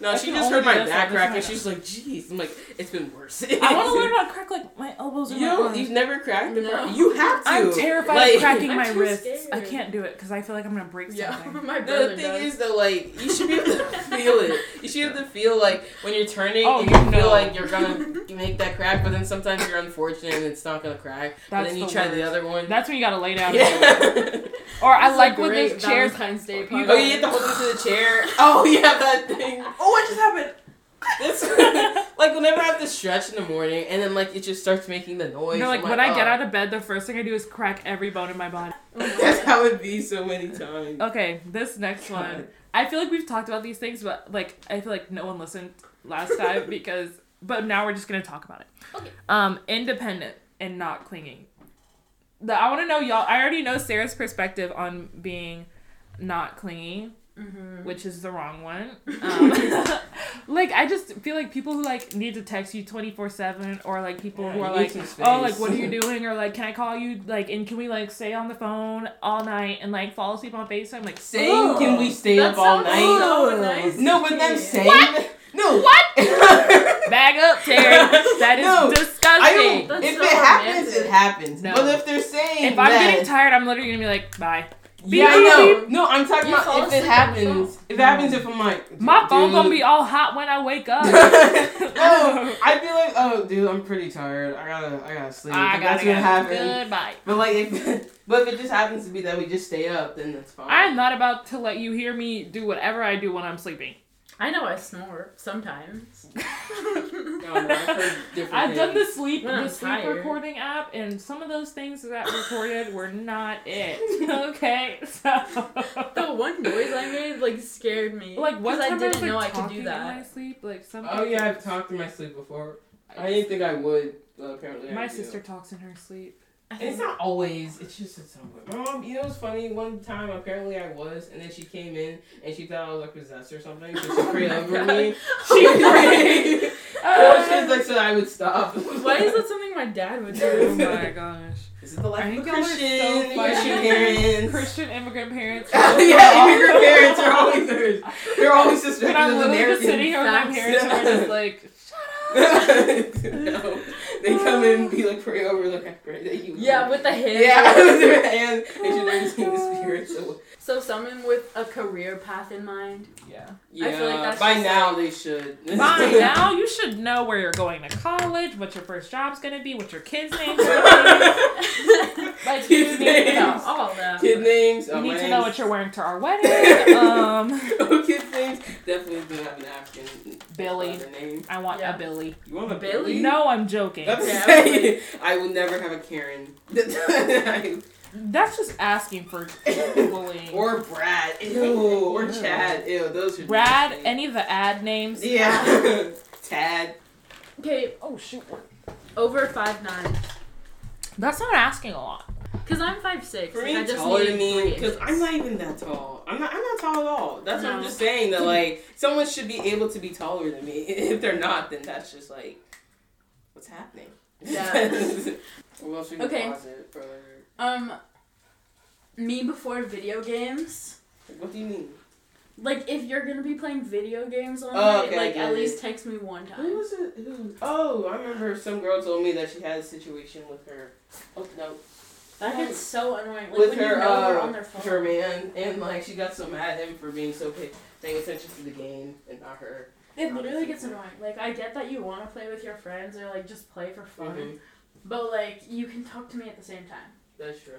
No, I she just heard my back crack, and she's like, "Jeez." I'm like, "It's been worse." I want to learn how to crack like my elbows and You my know, arms. you've never cracked No. before. You have to. I'm terrified Like- of cracking I'm my too wrists. scared. I can't do it because I feel like I'm gonna break Yeah, something. my No, brother the thing does. is though, like you should be able to feel it. You should be able to feel like when you're turning, Oh, and you you feel like you're gonna make that crack, but then sometimes you're unfortunate and it's not gonna crack. but That's then you the try the other one. That's when you gotta lay down. yeah. Or I It's a like when great those chairs. Valentine's Day oh, You party. oh, you have to hold on to the chair. Oh, yeah, that thing. Oh, what just happened? It's like whenever I have to stretch in the morning, and then like it just starts making the noise. No, like I'm when I get "Oh." out of bed, the first thing I do is crack every bone in my body. That's how it be so many times. Okay, this next one. I feel like we've talked about these things, but like I feel like no one listened last time because. But now we're just gonna talk about it. Okay. Um, independent and not clinging. The I want to know y'all. I already know Sarah's perspective on being not clingy, Mm-hmm. which is the wrong one. Um, like I just feel like people who like need to text you twenty four seven, or like people who are like, oh, like what are you doing, or like can I call you, like, and can we like stay on the phone all night and like fall asleep on Facetime, like Saying, can we stay up all sounds night? so nice No, but them saying What? no. What? Bag up, Terry. That is No, disgusting. I don't. If so it happens, romantic. it happens. No. But if they're saying if I'm that, getting tired, I'm literally gonna be like, bye. Yeah, I know. No, I'm talking You about if it asleep on the happens. If it happens, if I'm like, My phone gonna be all hot when I wake up. oh, I'd be like, oh, dude, I'm pretty tired. I gotta, I gotta sleep. I If gotta that's what go. happens. Goodbye. But like, if, but if it just happens to be that we just stay up, then that's fine. I'm not about to let you hear me do whatever I do when I'm sleeping. I know I snore sometimes. I don't know, I've heard different I've done the sleep the I'm sleep tired. recording app, and some of those things that recorded were not it. okay, so the one noise I made like scared me. like what 'cause time I didn't was, like, know I could talking do in my that. sleep, like some. Oh yeah, I've talked in my sleep before. I didn't think I would, but apparently I My do. sister talks in her sleep. I It's not always. It's just at some point. My mom, you know, it's funny. One time, apparently, I was, and then she came in and she thought I was like possessed or something. So she prayed oh over me. She prayed. oh, she was like, so I would stop. Why is that something my dad would do? Oh my gosh. This is the I of a y'all are Christian. so Christian parents. Christian immigrant parents. yeah, immigrant parents are always they're, they're always And suspected I'm of literally just Americans. sitting here with my parents and we're just like, shut up. no, they come in and be like, pray over, like, I pray that you. yeah, with the hand. Yeah, with their hand. They should never seen the spirit. So So someone with a career path in mind. yeah. yeah, feel like that's by just now like- they should. By now, you should know where you're going to college, what your first job's gonna be, what your kids' names are. gonna be. Like, you Kids' need to names. know. All that. Kid names. You oh, need my to know what you're wearing to our wedding. Um, oh, kids' names definitely do have an African Billy. name. I want Yeah. a Billy. You want a Billy? Billy? No, I'm joking. That's Yeah. I will never have a Karen. That's just asking for bullying. or Brad. Ew. Or Chad. Ew. Those are Brad, disgusting. any of the ad names. Yeah. Tad. Okay, Oh shoot. over five nine. That's not asking a lot. Cause I'm five six. For me, I just taller than me, because. I'm not even that tall. I'm not. I'm not tall at all. That's what I'm just saying. That like someone should be able to be taller than me. If they're not, then that's just like, what's happening? Yeah. what else we can Okay. Pause it for later? Um, me before video games. What do you mean? Like if you're gonna be playing video games all Oh, night, okay, like at yeah. least text me one time. Who was it? Who? Oh, I remember some girl told me that she had a situation with her. Oh no, That gets so annoying. Like with her you know uh, on their phone. her man, and like she got so mad at him for being so pay- paying attention to the game and not her. It literally gets annoying. Like I get that you want to play with your friends or like just play for fun, Mhm. but like you can talk to me at the same time. That's true.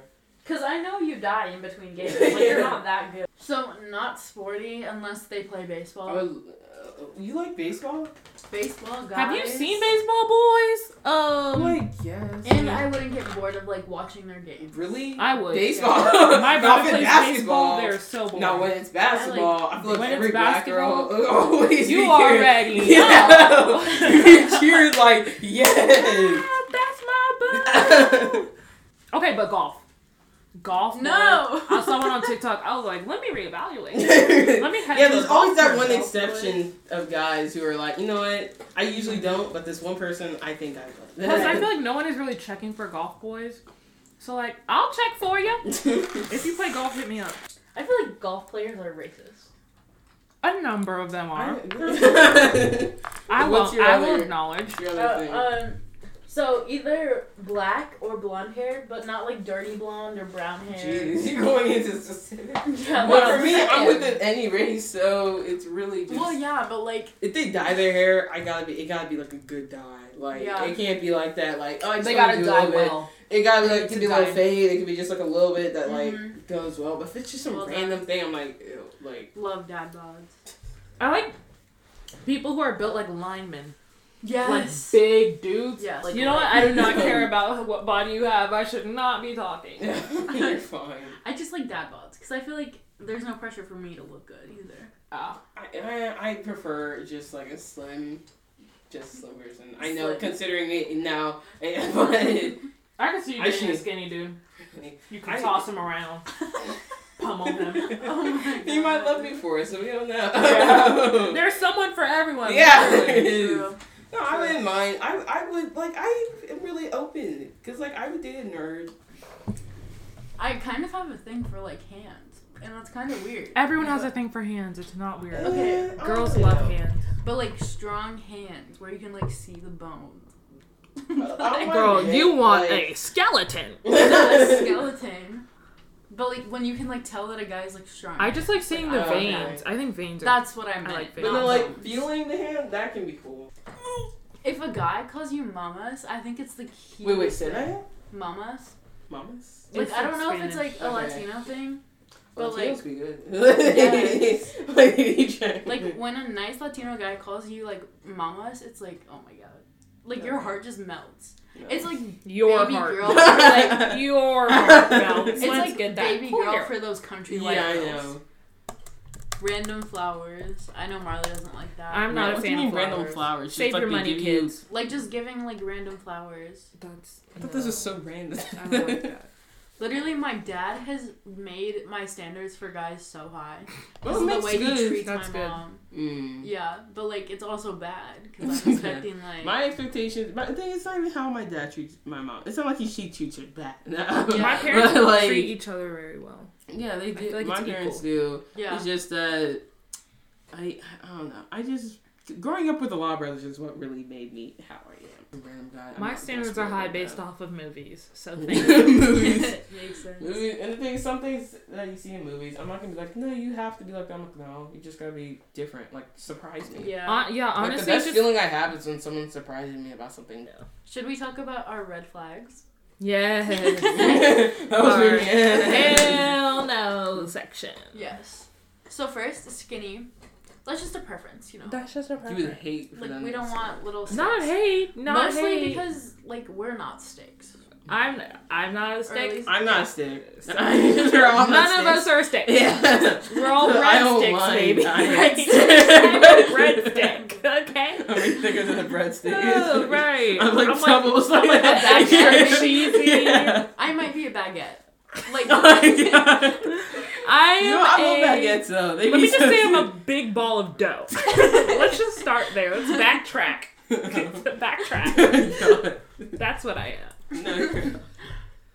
Cause I know you die in between games. Like you're not that good. So not sporty unless they play baseball. Oh, uh, you like baseball? baseball guys. Have you seen Baseball Boys? Um, Like yes. And I wouldn't get bored of like watching their games. really I would. baseball. My Not brother plays basketball. baseball. They're so boring. No, when it's basketball, I, feel like when every it's black girl basketball, always you be cheering- already Yeah, know. you cheered like yes. Ah, that's my boo. Okay, but golf. Golf. No. boy. I saw one on TikTok. I was like, let me reevaluate. Let me yeah, there's always that one course, exception of guys who are like, you know what? I usually don't, but this one person, I think I will. Plus, I feel like no one is really checking for golf boys. So, like, I'll check for you. If you play golf, hit me up. I feel like golf players are racist. A number of them are. I, I will. I will acknowledge. your other Uh, thing. um, So either black or blonde hair, but not like dirty blonde or brown hair. Jeez, you're going into specific. Yeah, But well, for me, I'm yeah. with it any race, so it's really just. Well, yeah, but like If they dye their hair, I gotta be. It gotta be like a good dye. Like Yeah. it can't be like that. Like oh, I just They gotta do a die little bit. well. It gotta be like It's it could be a little fade. It could be just like a little bit that like Mhm. goes well. But if it's just some Well done. random thing, I'm like, ew, like love dad bods. I like people who are built like linemen. Yes. Like big dudes. Yes. you know what? I do not care about what body you have. I should not be talking. you're fine. I just like dad bods because I feel like there's no pressure for me to look good either. Ah. I, I I prefer just like a slim, just slim person. I know Slim. considering it now, but I can see you being a skinny dude. You can I- toss him around, pummel him. Oh my you might love me for it, so we don't know. Yeah. There's someone for everyone. Yeah. Literally. True. No, I wouldn't mind. I I would like I am really open because like I would date a nerd. I kind of have a thing for like hands, and that's kind of weird. Everyone has a thing for hands. It's not weird. Okay, I Girls don't love hands. But like strong hands where you can like see the bone. Oh, I don't mind Girl, it, you want like- a skeleton. Not a skeleton. But like when you can like tell that a guy's like strong. I just like seeing the Oh, okay. veins. I think veins are. That's what I meant. like But veins. then not like bones. feeling the hand that can be cool. If a guy calls you mamas, I think it's the cutest. Wait, wait, say thing. that. Mamas. Mamas. Like It's I don't like know if it's like a Okay. Latino thing, But, Latinos like- be good. Yes. like, like when a nice Latino guy calls you like mamas, it's like oh my god, like your heart just melts. No. It's like your baby heart. girl. like your heart melts. it's Let's like get that baby clear. girl for those country yeah, white I girls. know. Random flowers. I know Marley doesn't like that. I'm not a what do fan you of mean random flowers. flowers? Save Just like your they money, give you- kids. like just giving like random flowers. That's. I thought this was so random. I don't like that. Literally, my dad has made my standards for guys so high. Well, This is makes the way good. he treats That's my good. mom. Mm. Yeah, but like it's also bad because I'm expecting like. My expectations, but the thing is not even how my dad treats my mom. It's not like he she treats her bad. Yeah. My parents But, don't like- treat each other very well. Yeah, they I do. feel like my parents equal. do. yeah. It's just that I I don't know. I just growing up with the Law Brothers is what really made me how I am. Random guy. I'm My standards are high based off of movies. So thank you. movies. Makes sense. Movies, and the thing is, some things that you see in movies, I'm not gonna be like, no, you have to be like that. I'm like, no, you just gotta be different. Like, surprise me. Yeah. Uh, yeah, Like, honestly, the best just feeling I have is when someone surprises me about something. Should we talk about our red flags? Yes. that was Our weird. Yeah. Hell no section. Yes. So first, skinny. That's just a preference, you know. That's just a You would preference. hate for Like them we don't want little. Sticks. Not hate, not Mostly hate. because like we're not sticks. I'm I'm not a stick. I'm not a stick. So- all None of us sticks. are sticks. Yeah. We're all I don't breadsticks, mind. baby. I- I'm a breadstick. Okay. I'm way thicker than a breadstick. Oh, right. I'm like I'm doubles. I'm like a baguette cheesy. Yeah. I might be a baguette. Like Oh my god. I'm know, I a. love baguettes though. They Let be me just so say I'm a big ball of dough. Let's just start there. Let's backtrack. backtrack. That's what I am. No.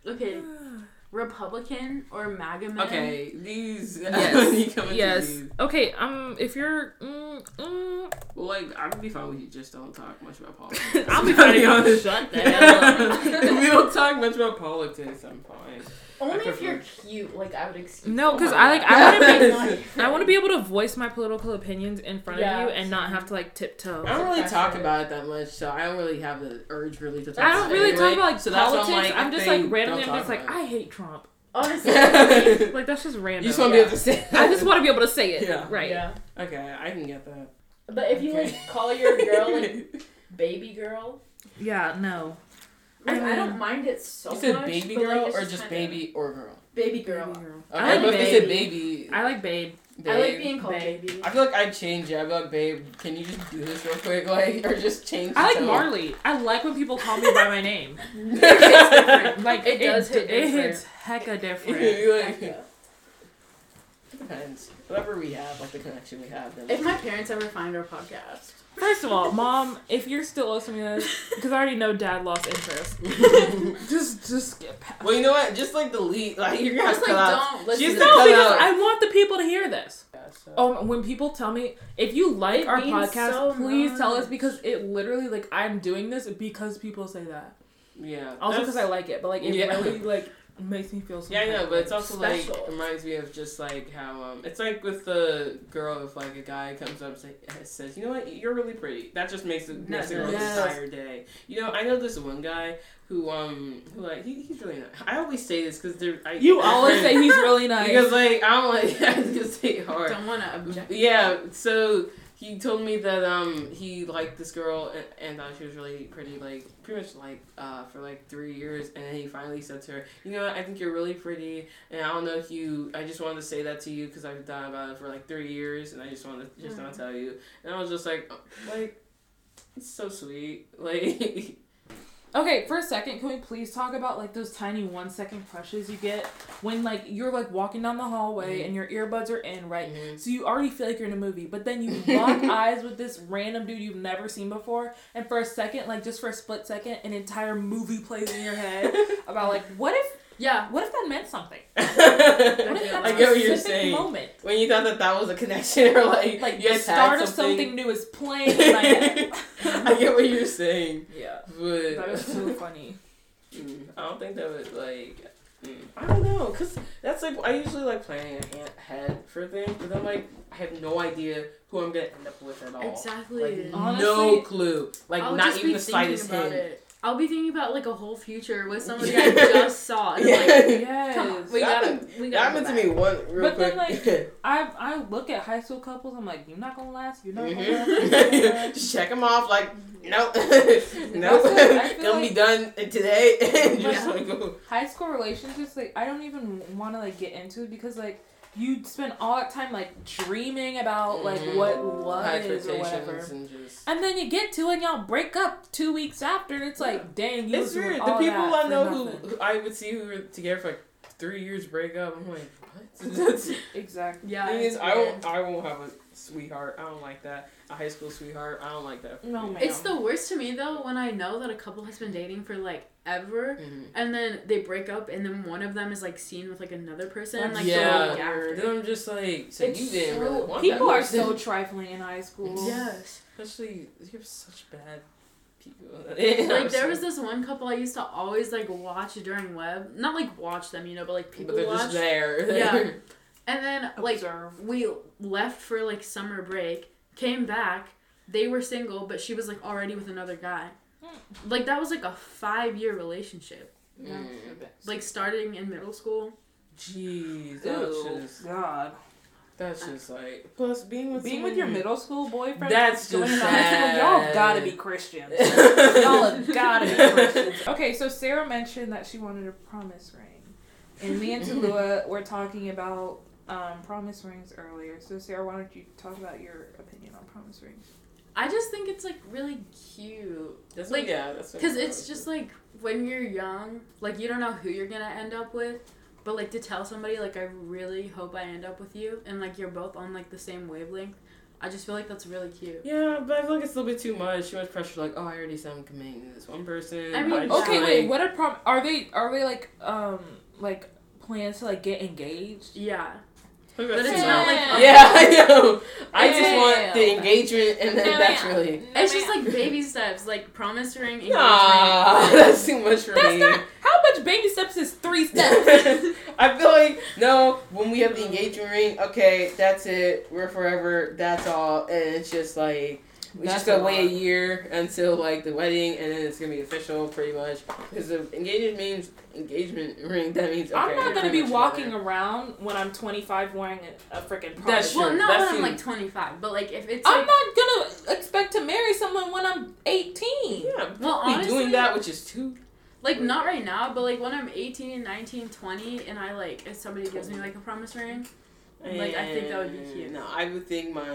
okay, Republican or MAGA man. Okay, these. Yes. Yes. these- Okay. Um. If you're. Mm, mm, Well, like, I would be fine with you. Just don't talk much about politics. I'll be To fine. honest. Shut the hell up. if we don't talk much about politics, I'm fine. Only if you're cute, like I would excuse. No, Oh because I like. I want to be. I want to be able to voice my political opinions in front Yeah, of you and not have to like tiptoe. I don't really talk about it that much, so I don't really have the urge really to talk I don't really anyway. talk about like so that's why politics. I'm, just like randomly. I'm just like I hate Trump. Honestly. it. Like that's just random. you just want to be able to say I just want to be able to say it. Yeah. Right. Yeah. Okay, I can get that. But if you like call your girl like baby girl, Yeah. No. Like, I, I don't mm. mind it so you said much. baby but, like, girl or just kinda- baby or girl? Baby girl. Baby girl. Okay, I like but if they said baby. baby, I like babe. babe, I like being called Babe. baby. I feel like I'd change it. I'd be like, babe, can you just do this real quick, like, or just change? I like tone? Marley. I like when people call me by my name. different. Like It does hit It hits hecka different. like, Yeah. it depends. Whatever we have, like the connection we have. Then If my parents ever find our podcast, First of all, mom, if you're still listening to this, because I already know dad lost interest. just, just get past. well, you know what? Just like delete. Like you're gonna have Just to like cut out. don't listen She's to not No, because out. I want the people to hear this. Yeah, so- Oh, when people tell me if you like It our podcast, so please tell us because it literally like I'm doing this because people say that. yeah. Also because I like it, but like it Yeah. really like makes me feel. some Yeah, I know, but it's also like special. reminds me of just like how um, it's like with the girl if like a guy comes up and say, says, you know what, you're really pretty. That just makes it makes the girl's Yes. entire day. You know, I know this one guy who um who like he, he's really nice. I always say this because they're I, You always say he's really nice. because like I don't like I just say hard. Don't want to object. Yeah, so he told me that um he liked this girl and, and thought she was really pretty, like pretty much like uh for like three years, and then he finally said to her, you know what, I think you're really pretty, and I don't know if you, I just wanted to say that to you because I've thought about it for like three years, and I just wanted to just want to tell you, and I was just like, oh, like. It's so sweet, like Okay, for a second, can we please talk about like those tiny one second crushes you get when like you're like walking down the hallway Mhm. and your earbuds are in, right? Mhm. So you already feel like you're in a movie, but then you lock eyes with this random dude you've never seen before, and for a second, like just for a split second, an entire movie plays in your head about like what if Yeah. what if that meant something? I What if that get what you're saying. moment, When you thought that that was a connection, or like like you the guys start had of something new is playing in my head. I get what you're saying, yeah, but that was so funny. Mm, I don't think that was like. Mm, I don't know, cause that's like I usually like planning ahead for things, but then like I have no idea who I'm gonna end up with at all. Exactly. Like no clue. Like I'll not just even be the slightest hint. it. I'll be thinking about like a whole future with somebody Yeah. I just saw. And I'm like, Yes. come on, we That gotta, happened- we gotta. happened go to me back. one real But then, quick. I I look at high school couples. I'm like, you're not gonna last. You're not gonna last. Mhm. Gonna last. Just check them off. Like nope, nope. Also, I feel They'll like- be done today. just Yeah. go. High school relationships, like I don't even want to like get into it because like you spend all that time like dreaming about like Mhm. what love is or whatever, and just. and then you get to it and y'all break up two weeks after, and it's like, dang, you It's was doing weird. The people I know who, who I would see who were together for like three years break up. I'm like, what? Exactly. Yeah. thing is, I won't. I won't have a sweetheart. I don't like that. A high school sweetheart. I don't like that. No, man. It's the worst to me though when I know that a couple has been dating for like ever, Mhm. and then they break up, and then one of them is like seen with like another person, That's like yeah. the week after. Then I'm just like, so It's you didn't so- really want people that are so trifling in high school. Yes. Especially you have such bad people. like there was this one couple I used to always like watch during web, not like watch them, you know, but like people but they're watch. just there. Yeah. And then like we left for like summer break, came back, they were single, but she was like already with another guy. Like that was like a five year relationship. Mm. Like starting in middle school. Jeez, that's Ew. just God. that's just like plus being with Being with your middle school boyfriend. That's going just to high school, sad. Y'all have gotta be Christians. Y'all have gotta be Christians. Okay, so Sarah mentioned that she wanted a promise ring, and me and Toluwa were talking about um, promise rings earlier. So Sarah, why don't you talk about your opinion on promise rings? I just think it's like really cute. That's like- like yeah, that's Because it's just like when you're young, like you don't know who you're gonna end up with. But like to tell somebody like I really hope I end up with you and like you're both on like the same wavelength. I just feel like that's really cute. Yeah, but I feel like it's a little bit too much. Too much pressure. Like, oh, I already said I'm committing to this one person. I mean, just, Okay, like, wait. What are prom? Are they are they like um like plans to like get engaged? Yeah. But But it's not like Yeah, I know. I just want the Yeah. engagement, and then No, that's ma'am. really. It's just like baby steps, like promise ring, engagement. Nah, that's too much for That's me. not. How much baby steps is three steps? I feel like no. When we have the engagement ring, okay, that's it. We're forever. That's all, and it's just like we That's just gotta a wait a year until like the wedding, and then it's gonna be official, pretty much. Because the engagement means engagement ring. That means okay, I'm not gonna be walking together. around when I'm 25 wearing a, a freaking That's promise. true. Well, not That's when I'm like 25, but like if it's I'm like, not gonna expect to marry someone when I'm 18. Yeah, Well, well, be honestly- doing that, which is too. like not right now, but like when I'm 18, 19, 20, and I like if somebody gives me like a promise ring, Like, I think that would be cute. No, I would think my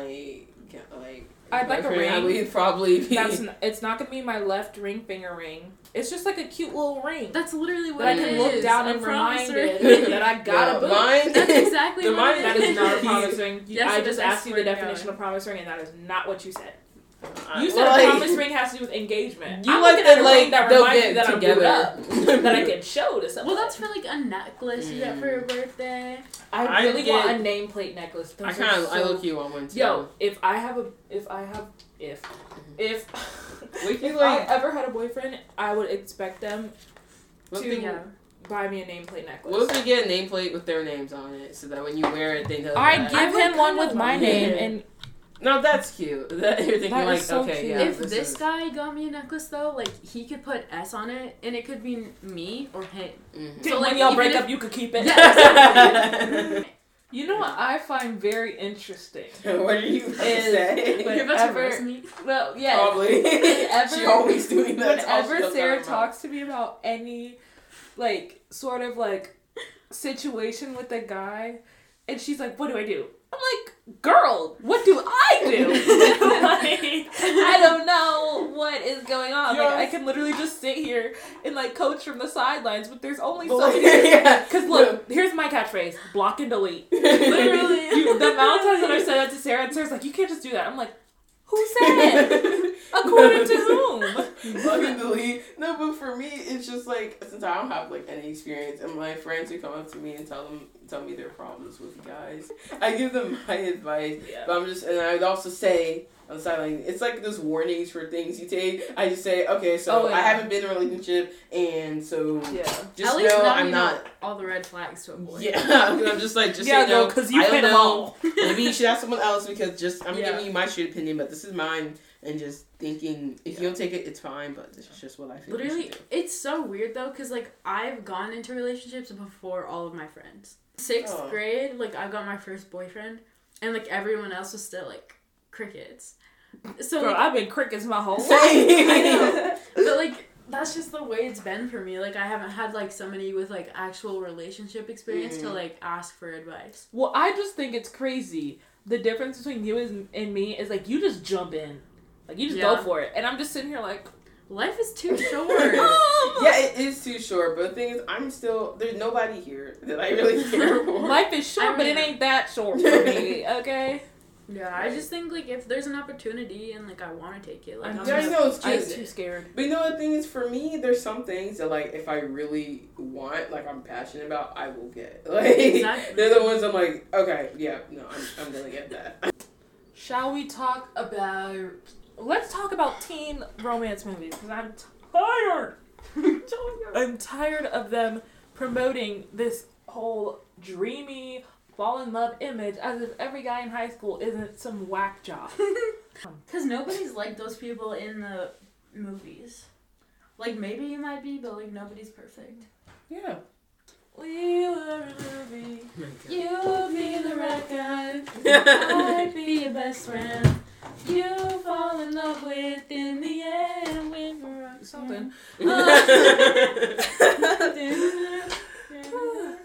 like. I'd like a boyfriend, I ring. would probably be. That's n- it's not gonna be my left ring finger ring. It's just like a cute little ring that's literally what that I it can look is, down a and remind reminded ring. that I got No, a boot. mine. That's exactly The what mine- it That is not a promise ring. You- Yes, I just asked you the definition God. of promise ring, and that is not what you said. You said Like, a promise ring has to do with engagement. You I'm like looking at that, a like, that reminds me get that together. I'm glued up, that I can show to someone. Well, that's for like a necklace you get for your mm. birthday. I I really get- want a nameplate necklace. Those I are kind of I so- look you on one too. Yo, if I have a, if I have, if, mm-hmm. if, We can, if like- I ever had a boyfriend, I would expect them what to if, we, Yeah. buy me a nameplate necklace. what if we get a nameplate with their names on it, so that when you wear it, they know. I that- give I would him one with my name, and No, that's cute. That you're thinking That like, is so okay, cute. yeah. if this, is, guy got me a necklace though, like he could put S on it, and it could be me or him. Mhm. so So, when like, y'all break if- up, you could keep it. Yeah, You know what I find very interesting? what are you gonna say? You're about to Whenever- roast me. Well, yeah. Probably. Whenever- she always doing that. That's all she Whenever Sarah out of her talks to me about any, like, sort of like situation with a guy, and she's like, "What do I do?" I'm like, "Girl, what do I do?" like, I don't know what is going on. Like, I can literally just sit here and like coach from the sidelines, but there's only But, so like, many. yeah. Because look, here's my catchphrase: block and delete. Literally. You, the amount of times that I've said that to Sarah, and Sarah's like, "You can't just do that." I'm like, "Who said? According to whom?" Delete. No, but for me, it's just like since I don't have like any experience, and my friends who come up to me and tell them tell me their problems with guys, I give them my advice. Yeah. But I'm just, and I would also say on the sideline, it's like those warnings for things you take. I just say, okay, so Oh, yeah. I haven't been in a relationship, and so Yeah. just At least know now I'm not. know all the red flags to avoid. Yeah, I'm just like just yeah, know, because you I don't hit them know. all. Maybe you should ask someone else because just I'm Yeah. giving you my straight opinion, but this is mine, and just thinking if you don't take it, it's fine. But this is just what I feel. Literally, should do. it's so weird though, cause like I've gone into relationships before all of my friends. Sixth Oh. grade, like I got my first boyfriend, and like everyone else was still like crickets. So Bro, like, I've been crickets my whole life. I know, but like that's just the way it's been for me. Like I haven't had like somebody with like actual relationship experience to Mhm. like ask for advice. Well, I just think it's crazy. The difference between you and, and me is like you just jump in, like you just go for it, and I'm just sitting here like, Life is too short. Yeah, it is too short, but the thing is, I'm still there's nobody here that I really care for. life is short, I but it ain't that short for me. Okay. yeah, I just think like if there's an opportunity and like I want to take it, like I'm I'm I just, know it's I'm too scared. But you know the thing is, for me, there's some things that like if I really want, like I'm passionate about, I will get. Like Exactly. they're the ones I'm like, okay, yeah, no, I'm, I'm gonna get that. Shall we talk about? Let's talk about teen romance movies because I'm tired. I'm tired of them promoting this whole dreamy fall in love image as if every guy in high school isn't some whack job. Because nobody's like those people in the movies. Like maybe you might be, but like nobody's perfect. Yeah. We were a movie. You would be the right guy. I'd be your best friend. You fall in love with in the end when we're something.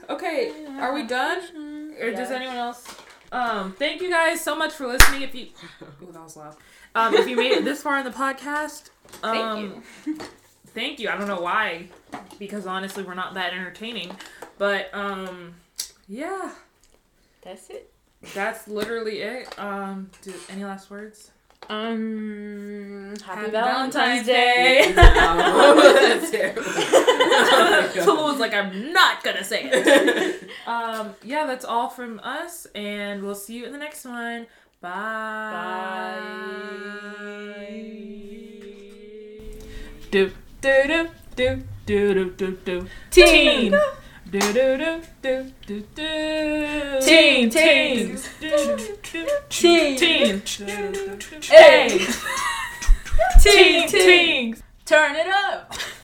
okay, are we done? Or does anyone else? Um, thank you guys so much for listening. If you, ooh, that was loud. Um, if you made it this far in the podcast, um, Thank you. Thank you. I don't know why, because honestly, we're not that entertaining. But um, yeah, That's it. That's literally it. Um, do any last words? Um, happy, Happy Valentine's, Valentine's Day. Day. That's terrible. Oh my God. Tulu was like, I'm not gonna say it. um, yeah, that's all from us, and we'll see you in the next one. Bye. Do do do do do do do do. Teen. Do do do do do do. Teen teens. Teen. Teen. Hey. Teen teens. Turn it up.